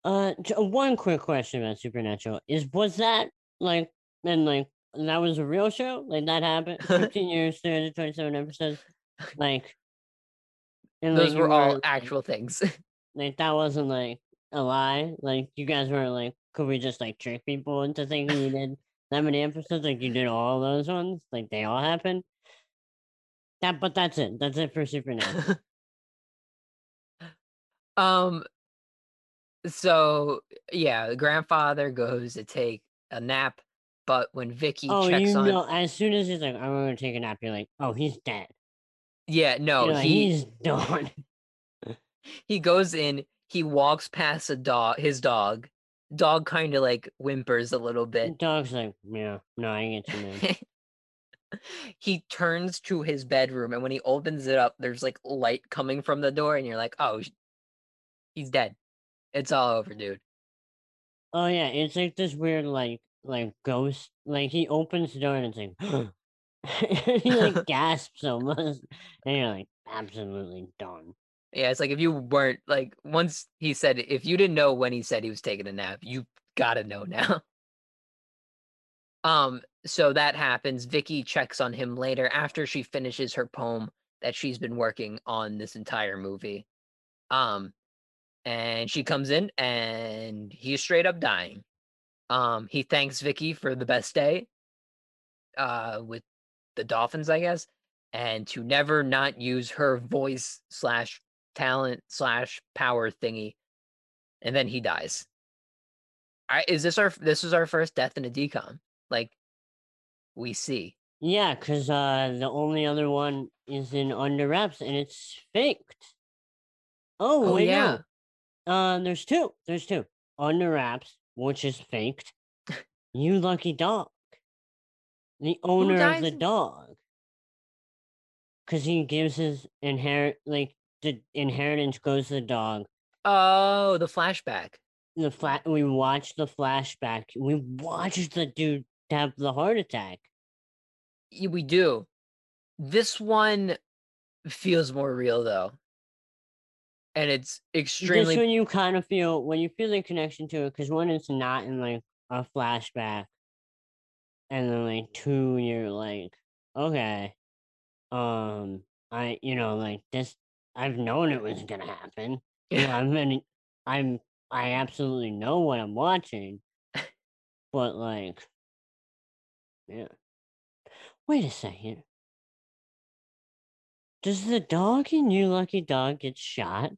Uh, uh, one quick question about Supernatural is: Was that like, and like that was a real show? Like that happened? Fifteen years, three hundred twenty-seven episodes. Like, and Those like, were all like- actual things. Like that wasn't like a lie. Like you guys weren't like, could we just like trick people into thinking you did that many episodes? Like you did all those ones? Like they all happened. That, but that's it. That's it for Supernatural. um so yeah, the grandfather goes to take a nap, but when Vicky oh, checks you on know, as soon as he's like, I'm gonna take a nap, you're like, oh, he's dead. Yeah, no, like, he he's done. he goes in, he walks past a dog his dog. Dog kind of like whimpers a little bit. Dog's like, yeah, no, I get you, man. he turns to his bedroom and when he opens it up there's like light coming from the door and you're like oh he's dead it's all over dude Oh yeah, it's like this weird like like ghost. Like he opens the door and it's like, he like gasps almost, and you're like, absolutely done. yeah it's like if you weren't like once he said if you didn't know when he said he was taking a nap you gotta know now um so that happens vicky checks on him later after she finishes her poem that she's been working on this entire movie um and she comes in and he's straight up dying um he thanks vicky for the best day uh with the dolphins i guess and to never not use her voice slash talent slash power thingy and then he dies I, is this our this is our first death in a DCOM like we see Yeah, because uh, the only other one is in under wraps and it's faked. Oh, Oh, yeah. Uh, there's two. There's two. Under wraps, which is faked. you lucky dog. The owner of the dog. Because he gives his inherit like the inheritance goes to the dog. oh the flashback The flat we watched the flashback. We watched the dude have the heart attack. We do this one feels more real though and it's extremely one you kind of feel when you feel the connection to it, because one it's not in like a flashback, and then like two you're like, okay, um, I you know like this I've known it was gonna happen. You know, I'm in, I'm I absolutely know what I'm watching, but like, yeah. Wait a second. Does the dog in You Lucky Dog get shot?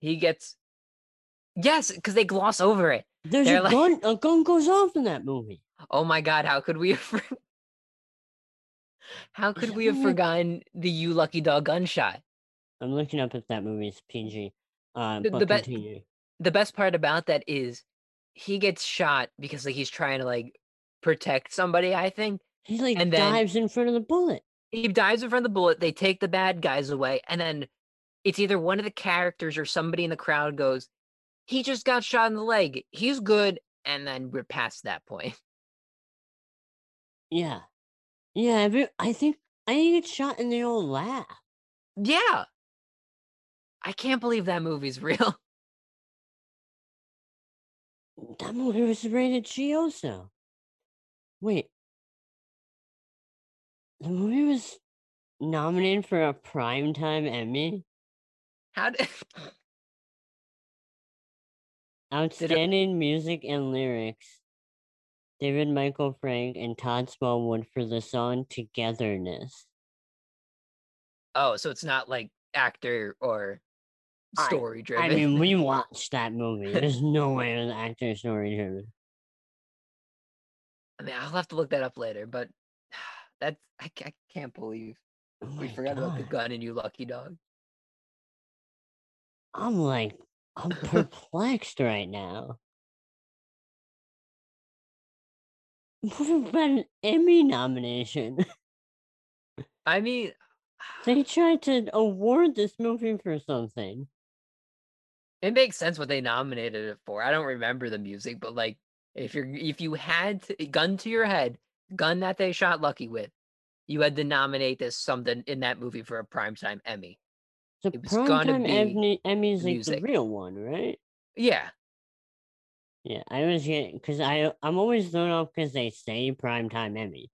He gets yes because they gloss over it There's They're a like- gun. A gun goes off in that movie. oh my god how could we have how could we have forgotten the you lucky dog gunshot I'm looking up if that movie is PG. Uh, The- the be- the best part about that is he gets shot because like he's trying to like protect somebody i think He like and dives in front of the bullet. he dives in front of the bullet they take the bad guys away and then it's either one of the characters or somebody in the crowd goes he just got shot in the leg he's good and then we're past that point Yeah, yeah. Every, I think I think it's shot in the old lab. yeah i can't believe that movie's real That movie was rated G also. Wait, the movie was nominated for a primetime Emmy. How did Outstanding music and lyrics. David Michael Frank and Todd Smallwood for the song Togetherness. Oh, so it's not like actor or story driven. I mean, we watched that movie. There's no way it was actor story driven. I mean, I'll have to look that up later, but that's I, I can't believe Oh we forgot about the gun and you lucky dog. I'm like, I'm perplexed right now. What about an Emmy nomination? I mean, They tried to award this movie for something. it makes sense what they nominated it for. I don't remember the music, but like if you're if you had to, gun to your head, gun that they shot Lucky with, you had to nominate this something in that movie for a primetime Emmy. So It was primetime Emmy, Emmy's like music. the real one, right? Yeah, Yeah, I was getting because I I'm always thrown off because they say primetime Emmy,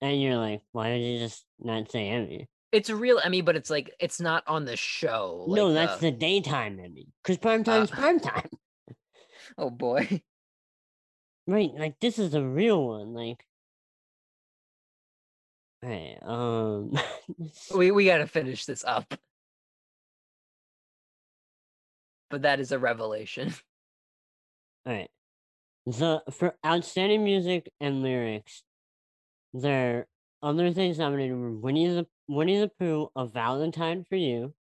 and you're like, why did you just not say Emmy? it's a real Emmy, but it's like it's not on the show. no, that's uh, the daytime Emmy because primetime's Uh, primetime, oh boy. right? Like this is a real one. Like, right? Um, we we got to finish this up. But that is a revelation. Alright. The for outstanding music and lyrics, there are other things nominated were Winnie the Winnie the Pooh, A Valentine for You,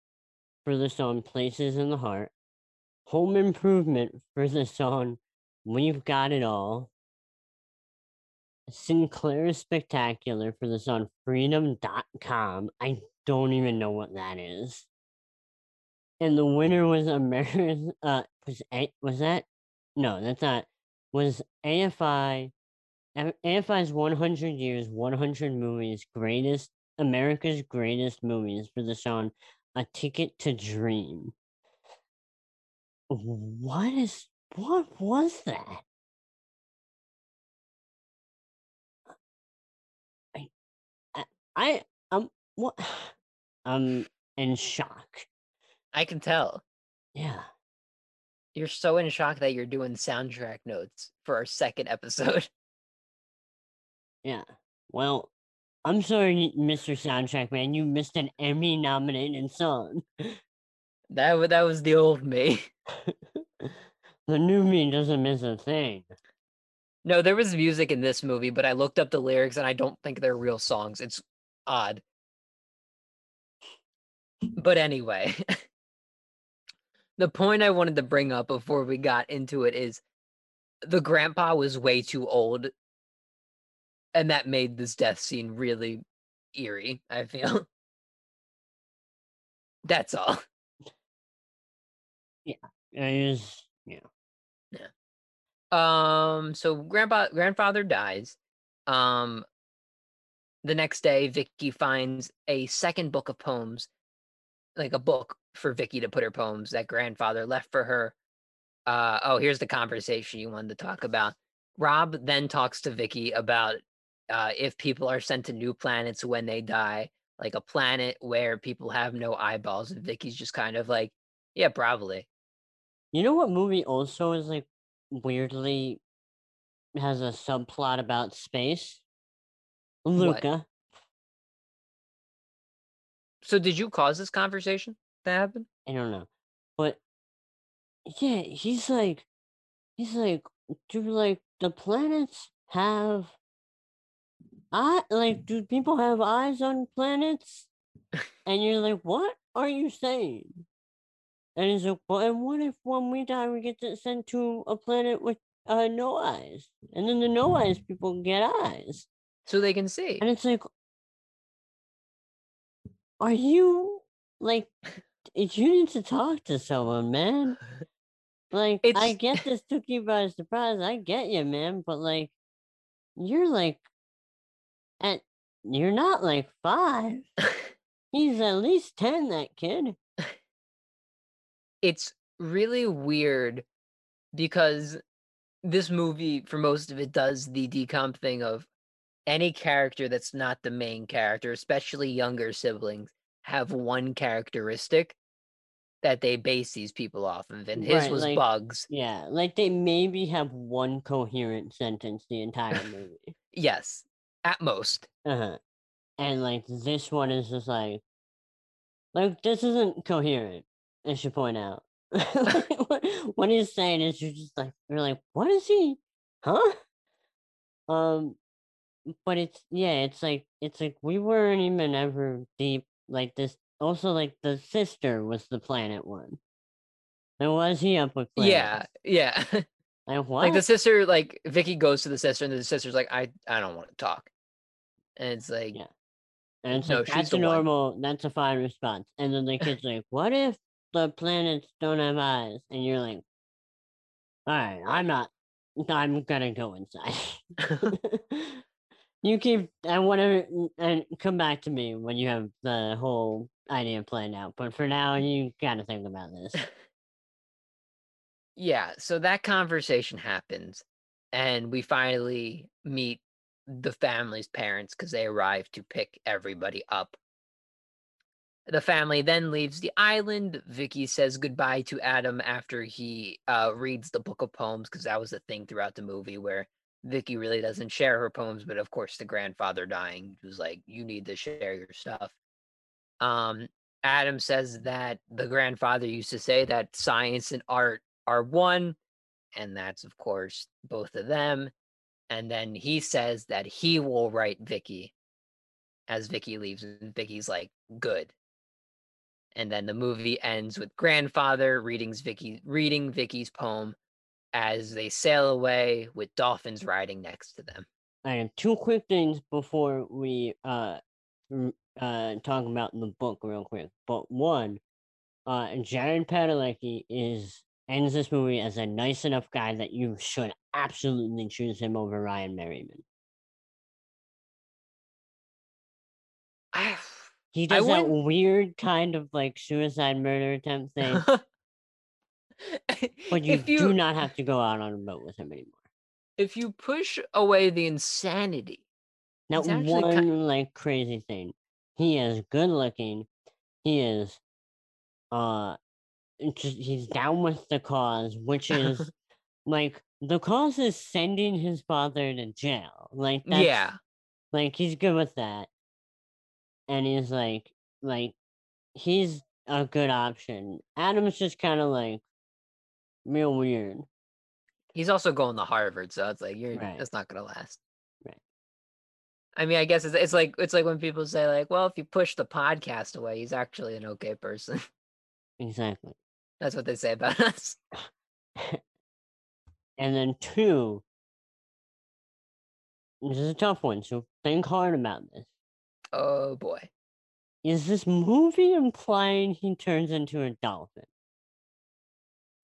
for the song Places in the Heart, Home Improvement for the song We've Got It All, Sinclair Spectacular for the song Freedom.com. I don't even know what that is. And the winner was America's uh was A, was that no, that's not. Was AFI AFI's 100 Years, 100 Movies Greatest America's Greatest Movies for the song A Ticket to Dream. What is what was that? I I, I um what I'm in shock. I can tell. Yeah. You're so in shock that you're doing soundtrack notes for our second episode. Yeah. Well, I'm sorry, Mr. Soundtrack Man. You missed an Emmy nominated song. That that was the old me. the new me doesn't miss a thing. No, there was music in this movie, but I looked up the lyrics and I don't think they're real songs. It's odd. But anyway, the point I wanted to bring up before we got into it is the grandpa was way too old. And that made this death scene really eerie, I feel. That's all. Yeah. Yeah, yeah. Um, so grandpa grandfather dies. Um the next day Vicky finds a second book of poems, like a book for Vicky to put her poems that grandfather left for her. Uh oh, here's the conversation you wanted to talk about. Rob then talks to Vicky about uh if people are sent to new planets when they die, like a planet where people have no eyeballs, and Vicky's just kind of like, yeah, probably. You know what movie also is like weirdly has a subplot about space? Luca. So did you cause this conversation happen? I don't know. But yeah, he's like he's like do like the planets have I like do people have eyes on planets? And you're like, what are you saying? And he's like, well, and what if when we die we get sent to a planet with uh no eyes? And then the no eyes people get eyes. So they can see. And it's like, are you like, you need to talk to someone, man. Like, I It's- get this took you by surprise. I get you, man. But like, you're like, at you're not like five. He's at least ten. That kid. it's really weird because this movie for most of it does the DCOM thing of any character that's not the main character especially younger siblings have one characteristic that they base these people off of, and his Right, was like- bugs. Yeah, like they maybe have one coherent sentence the entire movie. Yes, at most. Uh-huh. And like this one is just like like this isn't coherent, I should point out. Like, what, what he's saying is you're just like you're like, what is he? Huh? Um but it's yeah, it's like it's like we weren't even ever deep like this also like the sister was the planet one. And was he up with Yeah, yeah. Like what? like the sister, like Vicky goes to the sister, and the sister's like, "I, I don't want to talk," and it's like, Yeah. And it's No, like that's a one. normal, that's a fine response. And then the kid's like, "What if the planets don't have eyes?" And you're like, "All right, I'm not. I'm gonna go inside." you keep. I want to and come back to me when you have the whole idea planned out. But for now, you gotta think about this. yeah. So that conversation happens, and we finally meet the family's parents because they arrive to pick everybody up. The family then leaves the island. Vicky says goodbye to Adam after he uh, reads the book of poems because that was a thing throughout the movie where Vicky really doesn't share her poems, but of course the grandfather dying was like, "You need to share your stuff." Um, Adam says that the grandfather used to say that science and art are one, and that's of course both of them. And then he says that he will write Vicky as Vicky leaves, and Vicky's like, "Good." And then the movie ends with grandfather reading Vicky reading Vicky's poem as they sail away with dolphins riding next to them. Have two quick things before we uh uh talk about in the book real quick. But one, uh Jared Padalecki is ends this movie as a nice enough guy that you should absolutely choose him over Ryan Merriman. I, He does that weird kind of like suicide murder attempt thing, but you, you do not have to go out on a boat with him anymore. if you push away the insanity, Not He's actually one like crazy thing. He is good looking. He is uh just he's down with the cause, which is like the cause is sending his father to jail. Like that's yeah, like he's good with that. And he's like like he's a good option. Adam's just kind of like real weird. he's also going to Harvard, so it's like you're Right. that's not gonna last. I mean, I guess it's, it's like it's like when people say like, well, if you push the podcast away, he's actually an okay person. Exactly. that's what they say about us. And then two, this is a tough one, so think hard about this. Oh boy. Is this movie implying he turns into a dolphin?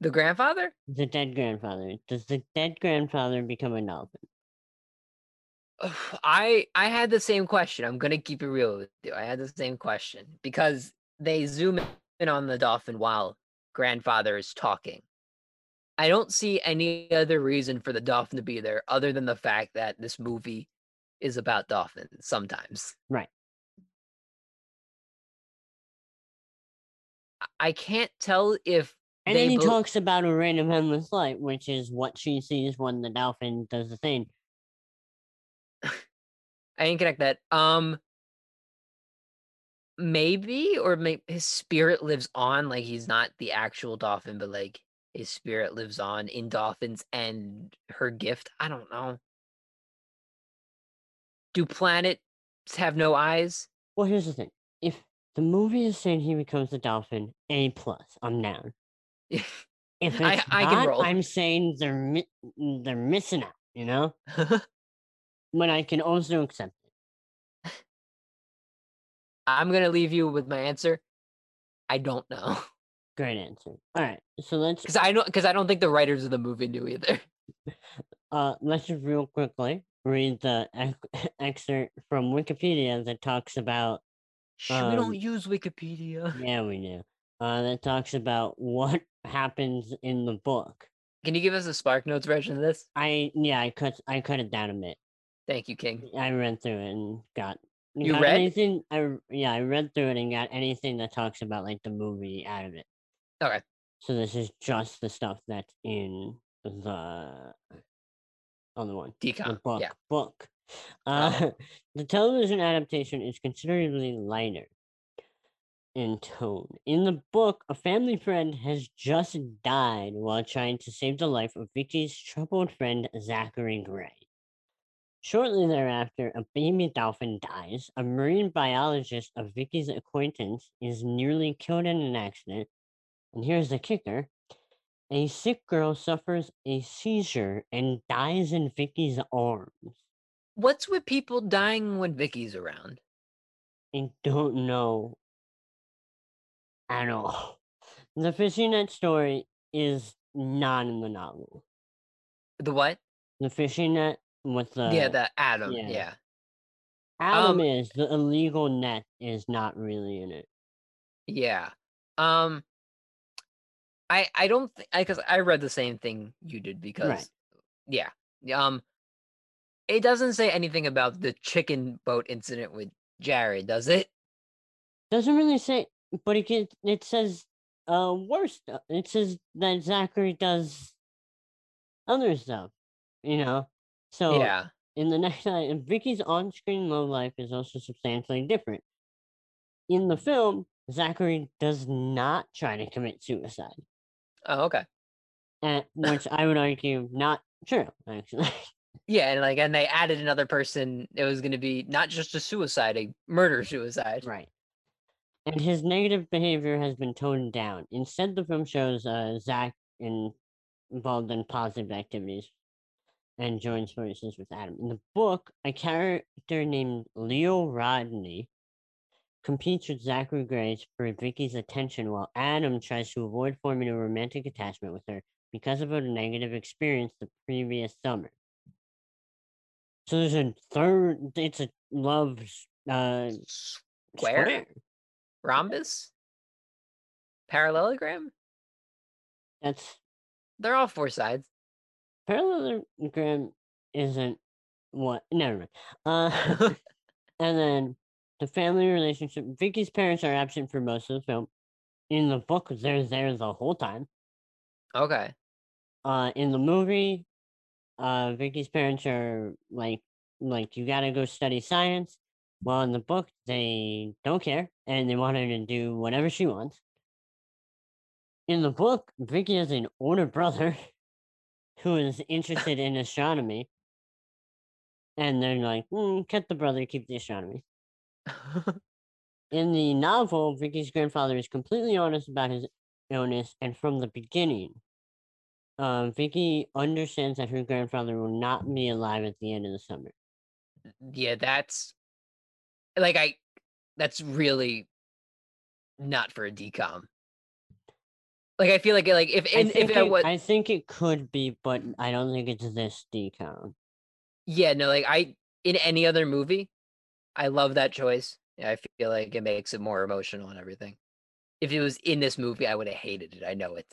The grandfather? The dead grandfather. Does the dead grandfather become a dolphin? I I had the same question. I'm gonna keep it real with you. I had the same question because they zoom in on the dolphin while grandfather is talking. I don't see any other reason for the dolphin to be there other than the fact that this movie is about dolphins sometimes. Right. I- can't tell if And then he bel- talks about a random endless light, which is what she sees when the dolphin does the thing. I didn't connect that. Um, maybe or maybe his spirit lives on, like he's not the actual dolphin, but like his spirit lives on in dolphins and her gift. I don't know. Do planets have no eyes? Well, here's the thing. If the movie is saying he becomes a dolphin, A plus, I'm down. If it's I- I can not. I'm saying they're mi- they're missing out, you know? But I can also accept it. I'm gonna leave you with my answer. I don't know Great answer. All right, so let's because I don't because I don't think the writers of the movie knew either. uh let's just real quickly read the ex- excerpt from Wikipedia that talks about Shh, we Um, don't use Wikipedia. yeah we do uh that talks about what happens in the book. Can you give us a Spark Notes version of this? I yeah I cut I cut it down a bit. Thank you, King. I read through it and got You got read? anything I yeah I read through it and got anything that talks about like the movie out of it. Okay. So this is just the stuff that's in the other one. The book. Yeah. Book. Oh. Uh, the television adaptation is considerably lighter in tone. In the book, a family friend has just died while trying to save the life of Vicky's troubled friend Zachary Gray. Shortly thereafter, a baby dolphin dies. A marine biologist of Vicky's acquaintance is nearly killed in an accident. And here's the kicker a sick girl suffers a seizure and dies in Vicky's arms. What's with people dying when Vicky's around? I don't know at all. The fishing net story is not in the novel. The what? The fishing net with the yeah, the Adam. yeah. Yeah. Adam um, is the illegal net is not really in it. Yeah. Um I I don't think I cuz I read the same thing you did because yeah. Um it doesn't say anything about the chicken boat incident with Jared, does it? Doesn't really say, but it get, it says uh worse stuff. It says that Zachary does other stuff, you know. So yeah. in the next and Vicky's on-screen love life is also substantially different. In the film, Zachary does not try to commit suicide, Oh, okay. and, which I would argue not true, actually. Yeah, and like and they added another person. It was going to be not just a suicide, a murder suicide. right. And his negative behavior has been toned down. Instead, the film shows uh, Zach in, involved in positive activities and joins forces with Adam. In the book, a character named Leo Rodney competes with Zachary Gray for Vicky's attention while Adam tries to avoid forming a romantic attachment with her because of a negative experience the previous summer. So there's a third, it's a love uh, Square? Rhombus? Parallelogram? That's They're all four sides. Parallelogram isn't what never mind. Uh and then the family relationship. Vicky's parents are absent for most of the film. In the book, they're there the whole time. Okay. Uh in the movie, uh Vicky's parents are like like you gotta go study science. Well, in the book they don't care and they want her to do whatever she wants. In the book, Vicky has an older brother who is interested in astronomy. And they're like, mm, cut the brother, keep the astronomy. In the novel, Vicky's grandfather is completely honest about his illness, and from the beginning, um, Vicky understands that her grandfather will not be alive at the end of the summer. yeah, that's like I that's really not for a DCOM. Like I feel like like if in, if it, was I think it could be, but I don't think it's this DCOM. yeah no like I in any other movie, I love that choice. I feel like it makes it more emotional and everything. If it was in this movie, I would have hated it. I know it.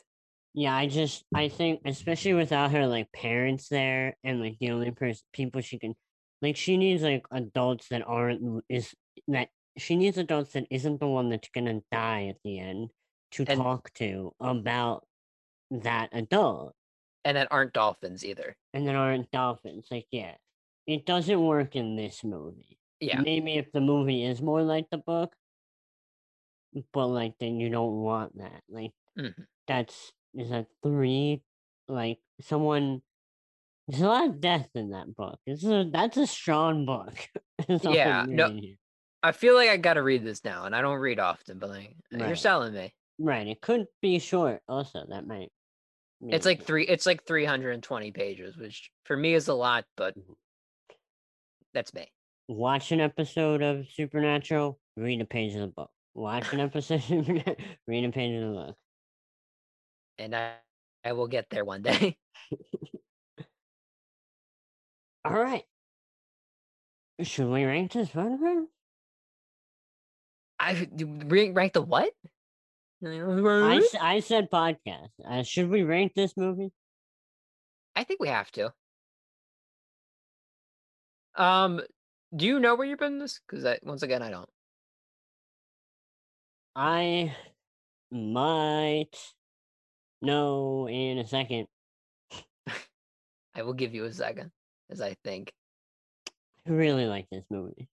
Yeah, I just I think especially without her like parents there and like the only person people she can like she needs like adults that aren't is that she needs adults that isn't the one that's gonna die at the end to And- talk to about that adult And that aren't dolphins either. and that aren't dolphins. Like yeah, it doesn't work in this movie. Yeah. Maybe if the movie is more like the book, but like then you don't want that. Like Mhm. that's is that three like someone there's a lot of death in that book. It's a that's a strong book. is all I'm Yeah, no-. I feel like I gotta read this now, and I don't read often, but like you're Right. selling me. Right. It could be short also. That might It's like three. It's like 320 pages, which for me is a lot, but Mhm. that's me. watch an episode of Supernatural, read a page of the book. Watch an episode of read a page of the book. And I, I will get there one day. All right. Should we rank this photograph? I rank the what? I, s- I said podcast. Uh, should we rank this movie? I think we have to. Um, do you know where you've been this? Because I once again I don't. I might No, in a second. I will give you a second, as I think. I really like this movie.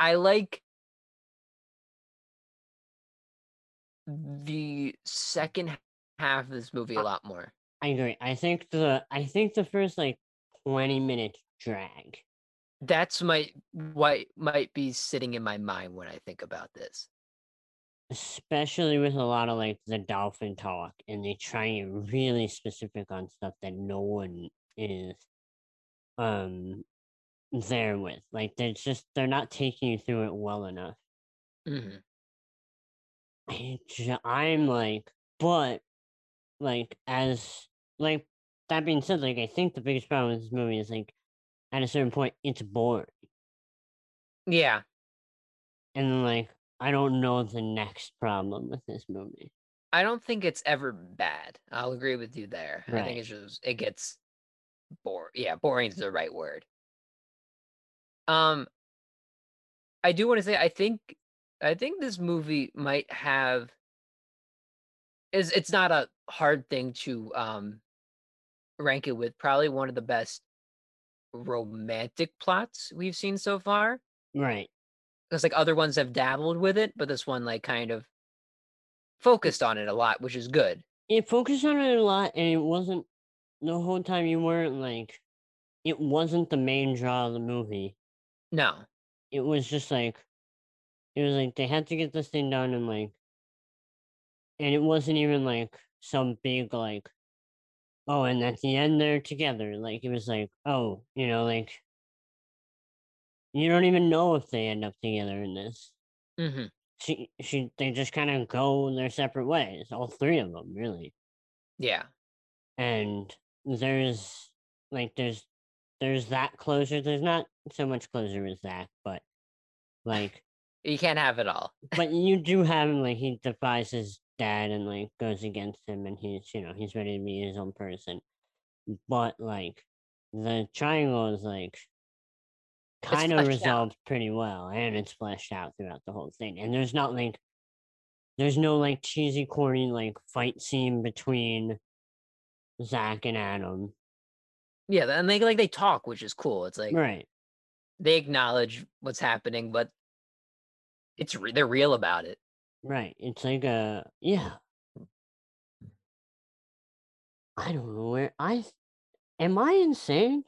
I like the second half of this movie a Uh, lot more. I agree. I think the I think the first like twenty minutes drag. That's my what might be sitting in my mind when I think about this. especially with a lot of like the dolphin talk and they try and really specific on stuff that no one is um there with like they're just they're not taking you through it well enough Mhm. I'm like but like as like that being said like i think the biggest problem with this movie is like at a certain point it's boring Yeah, and like i don't know the next problem with this movie I don't think it's ever bad. I'll agree with you there. I think it's just it gets bored. Yeah, boring is the right word. Um, I do want to say I think I think this movie might have is it's not a hard thing to um rank it with probably one of the best romantic plots we've seen so far. right Because like other ones have dabbled with it, but this one like kind of focused on it a lot, which is good. it focused on it a lot and it wasn't the whole time you weren't like it wasn't the main draw of the movie No. it was just like it was like they had to get this thing done and like and it wasn't even like some big like oh and at the end they're together. Like it was like oh you know like you don't even know if they end up together in this. Hmm she she they just kind of go their separate ways all three of them really. Yeah. and there's like there's there's that closure there's not so much closure as that but like You can't have it all. but you do have him like he defies his dad and like goes against him and he's you know he's ready to be his own person but like the triangle is like kind of fleshed out. resolved pretty well and it's fleshed out throughout the whole thing and there's not like there's no like cheesy corny like fight scene between zach and adam Yeah, and they like they talk, which is cool. It's like right they acknowledge what's happening, but it's re- they're real about it. right it's like a yeah i don't know where i am i insane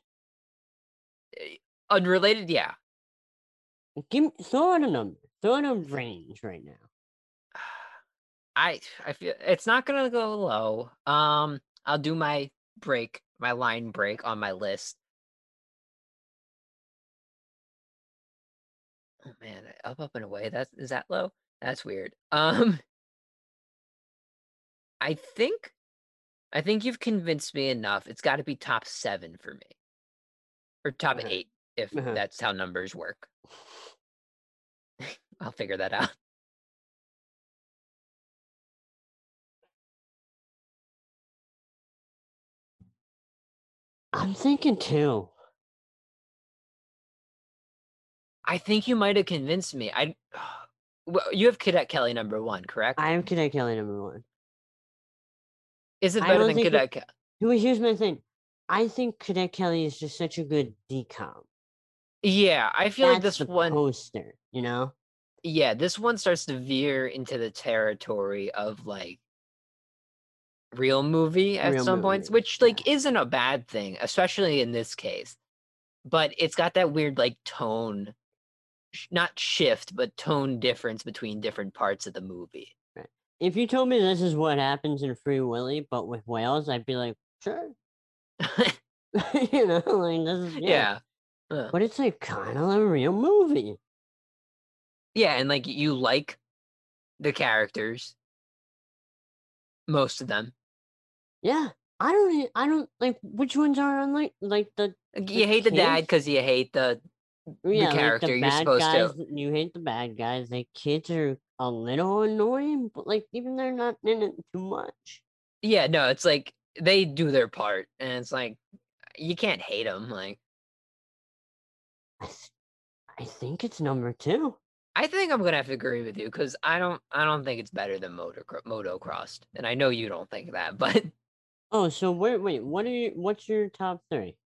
Unrelated, yeah. Give me, throw out a number. Throw out a range right now. I I feel it's not gonna go low. Um, I'll do my break, my line break on my list. Oh man, up, up and away. That's is that low? That's weird. Um, I think, I think you've convinced me enough. It's got to be top seven for me, or top Uh-huh. eight if Uh-huh. that's how numbers work. I'll figure that out. I'm thinking two. I think you might have convinced me. I, well, you have Cadet Kelly number one, correct? I am Cadet Kelly number one. Is it better than Cadet? Kelly? Here- Here's my thing. I think Cadet Kelly is just such a good DCOM. Yeah, I feel like this one. poster, you know? Yeah, this one starts to veer into the territory of like real movie at Real some points, movie, which like isn't a bad thing, especially in this case. But it's got that weird like tone, not shift, but tone difference between different parts of the movie. right. If you told me this is what happens in Free Willy, but with whales, I'd be like, sure. you know, like this is yeah. yeah. Uh, But it's like kind of a real movie. Yeah, and like you like the characters, most of them. Yeah. I don't i don't like which ones are unlike like the Like, The You hate the dad because you hate the yeah, character, like the you're bad supposed to- guys, You hate the bad guys. The kids are a little annoying, but like even they're not in it too much. yeah. No, it's like they do their part, and it's like you can't hate them. Like I, th- I think it's number two. I think I'm gonna have to agree with you because I don't I don't think it's better than Moto Motocrossed, and I know you don't think that, but Oh, so wait, wait. What are you? What's your top three?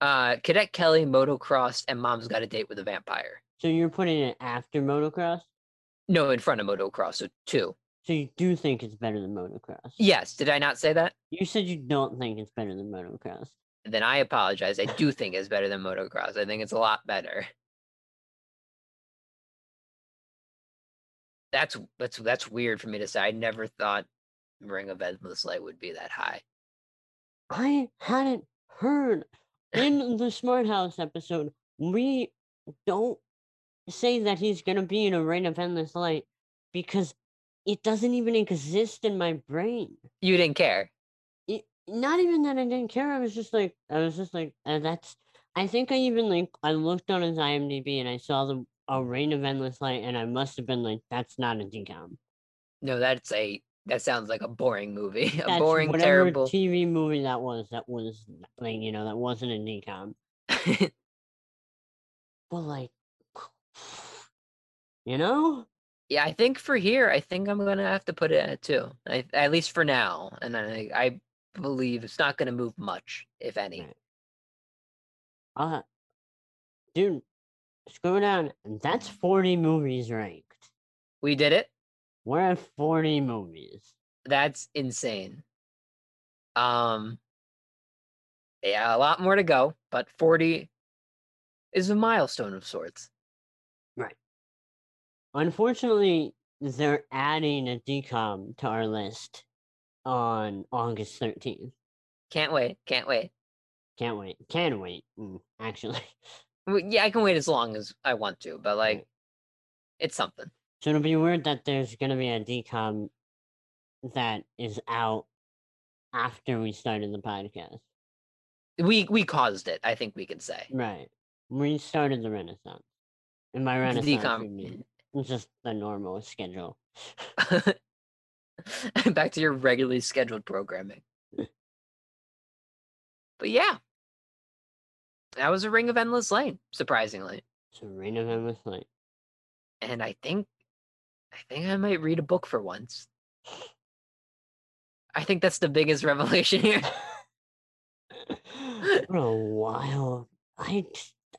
Uh, Cadet Kelly, Motocross, and Mom's Got a Date with a Vampire. So you're putting it after motocross. No, in front of Motocross, so two. So you do think it's better than motocross? Yes, did I not say that? You said you don't think it's better than motocross. Then I apologize. I do think it's better than Motocross. I think it's a lot better. That's that's that's weird for me to say. I never thought Ring of Endless Light would be that high. I hadn't heard in the Smart House episode. We don't say that he's gonna be in a Ring of Endless Light because it doesn't even exist in my brain. You didn't care. It, not even that I didn't care. I was just like, I was just like, uh, that's. I think I even like I looked on his IMDb and I saw the a Ring of Endless Light, and I must have been like, that's not a DCOM. No, that's a that sounds like a boring movie. A That's boring, whatever terrible. TV movie that was. That was like you know that wasn't a DCOM. But like, you know, yeah, I think for here, I think I'm gonna have to put it at two. I, at least for now, and I I believe it's not gonna move much, if any. Right. uh, dude, scroll down, that's forty movies ranked. We did it. We're at forty movies. That's insane. Um, yeah, a lot more to go, but 40 is a milestone of sorts. Right. Unfortunately, they're adding a DCOM to our list on August thirteenth. Can't wait. Can't wait. Can't wait. Can wait. mm, Actually. Yeah, I can wait as long as I want to, but like, it's something. So it'll be weird that there's gonna be a DCOM that is out after we started the podcast. We we caused it. I think we could say. Right. We started the Renaissance. And by The Renaissance, DCOM- we mean it's just the normal schedule. Back to your regularly scheduled programming. but yeah, that was a Ring of Endless Lane, surprisingly. So Reign of Endless Light. And I think, I think I might read a book for once. I think that's the biggest revelation here. what a I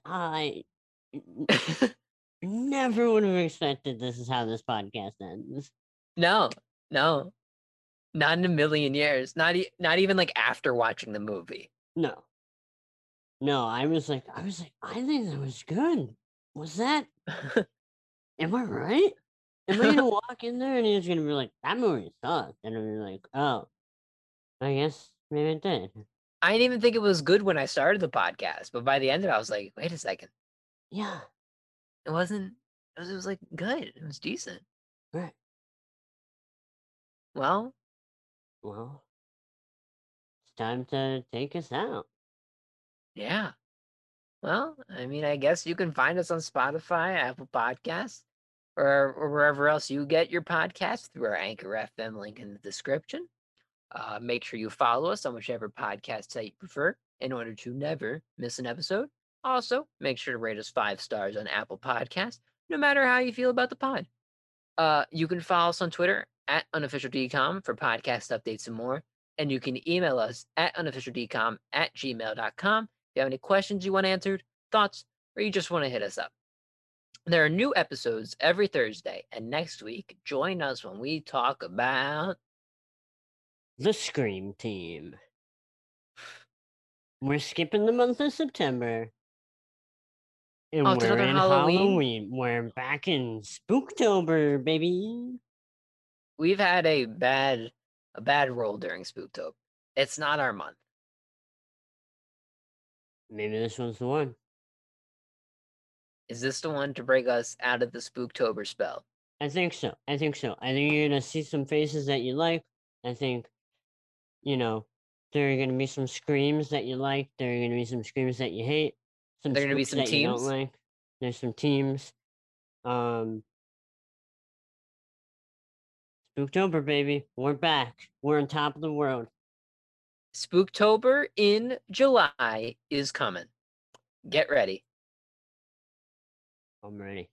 I I never would have expected this is how this podcast ends. no, no, not in a million years. Not e- not even like after watching the movie. No. No, I was like, I was like, I think that was good. Was that? Am I right? Am I gonna walk in there and he's gonna be like, that movie sucked, and I'm like, oh, I guess maybe it did. I didn't even think it was good when I started the podcast, but by the end of it, I was like, wait a second, Yeah, it wasn't. It was, it was like good. It was decent. right. Well, Well, it's time to take us out. yeah. Well, I mean, I guess you can find us on Spotify, Apple Podcasts, or, wherever else you get your podcasts through our Anchor FM link in the description. Uh, make sure you follow us on whichever podcast site you prefer in order to never miss an episode. Also, make sure to rate us five stars on Apple Podcasts, no matter how you feel about the pod. Uh, you can follow us on Twitter at unofficialdcom for podcast updates and more. And you can email us at unofficialdcom at gmail.com if you have any questions you want answered, thoughts, or you just want to hit us up. There are new episodes every Thursday, and next week, join us when we talk about The Scream Team. We're skipping the month of September. And Oh, we're in Halloween? Halloween. We're back in Spooktober, baby. we've had a bad a bad roll during Spooktober. It's not our month. Maybe this one's the one. Is this the one to break us out of the Spooktober spell? I think so. I think so. I think you're gonna see some faces that you like. I think, you know, there are gonna be some screams that you like. There are gonna be some screams that you hate. Some There are gonna be some teams? like. There's some teams. Um, Spooktober, baby. We're back. We're on top of the world. Spooktober in July is coming. Get ready. I'm ready.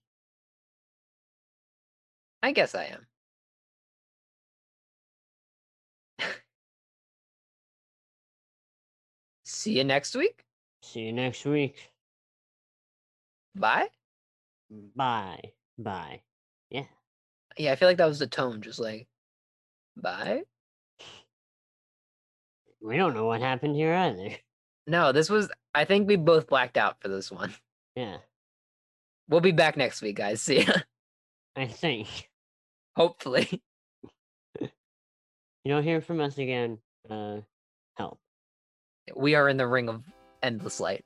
I guess I am. See you next week. See you next week. Bye. Bye. Bye. Yeah. Yeah, I feel like that was the tone, just like bye. We don't know what happened here either. No, this was. I think we both blacked out for this one. Yeah. We'll be back next week, guys. See ya. I think. Hopefully. You don't hear from us again. Uh help. We are in the ring of endless light.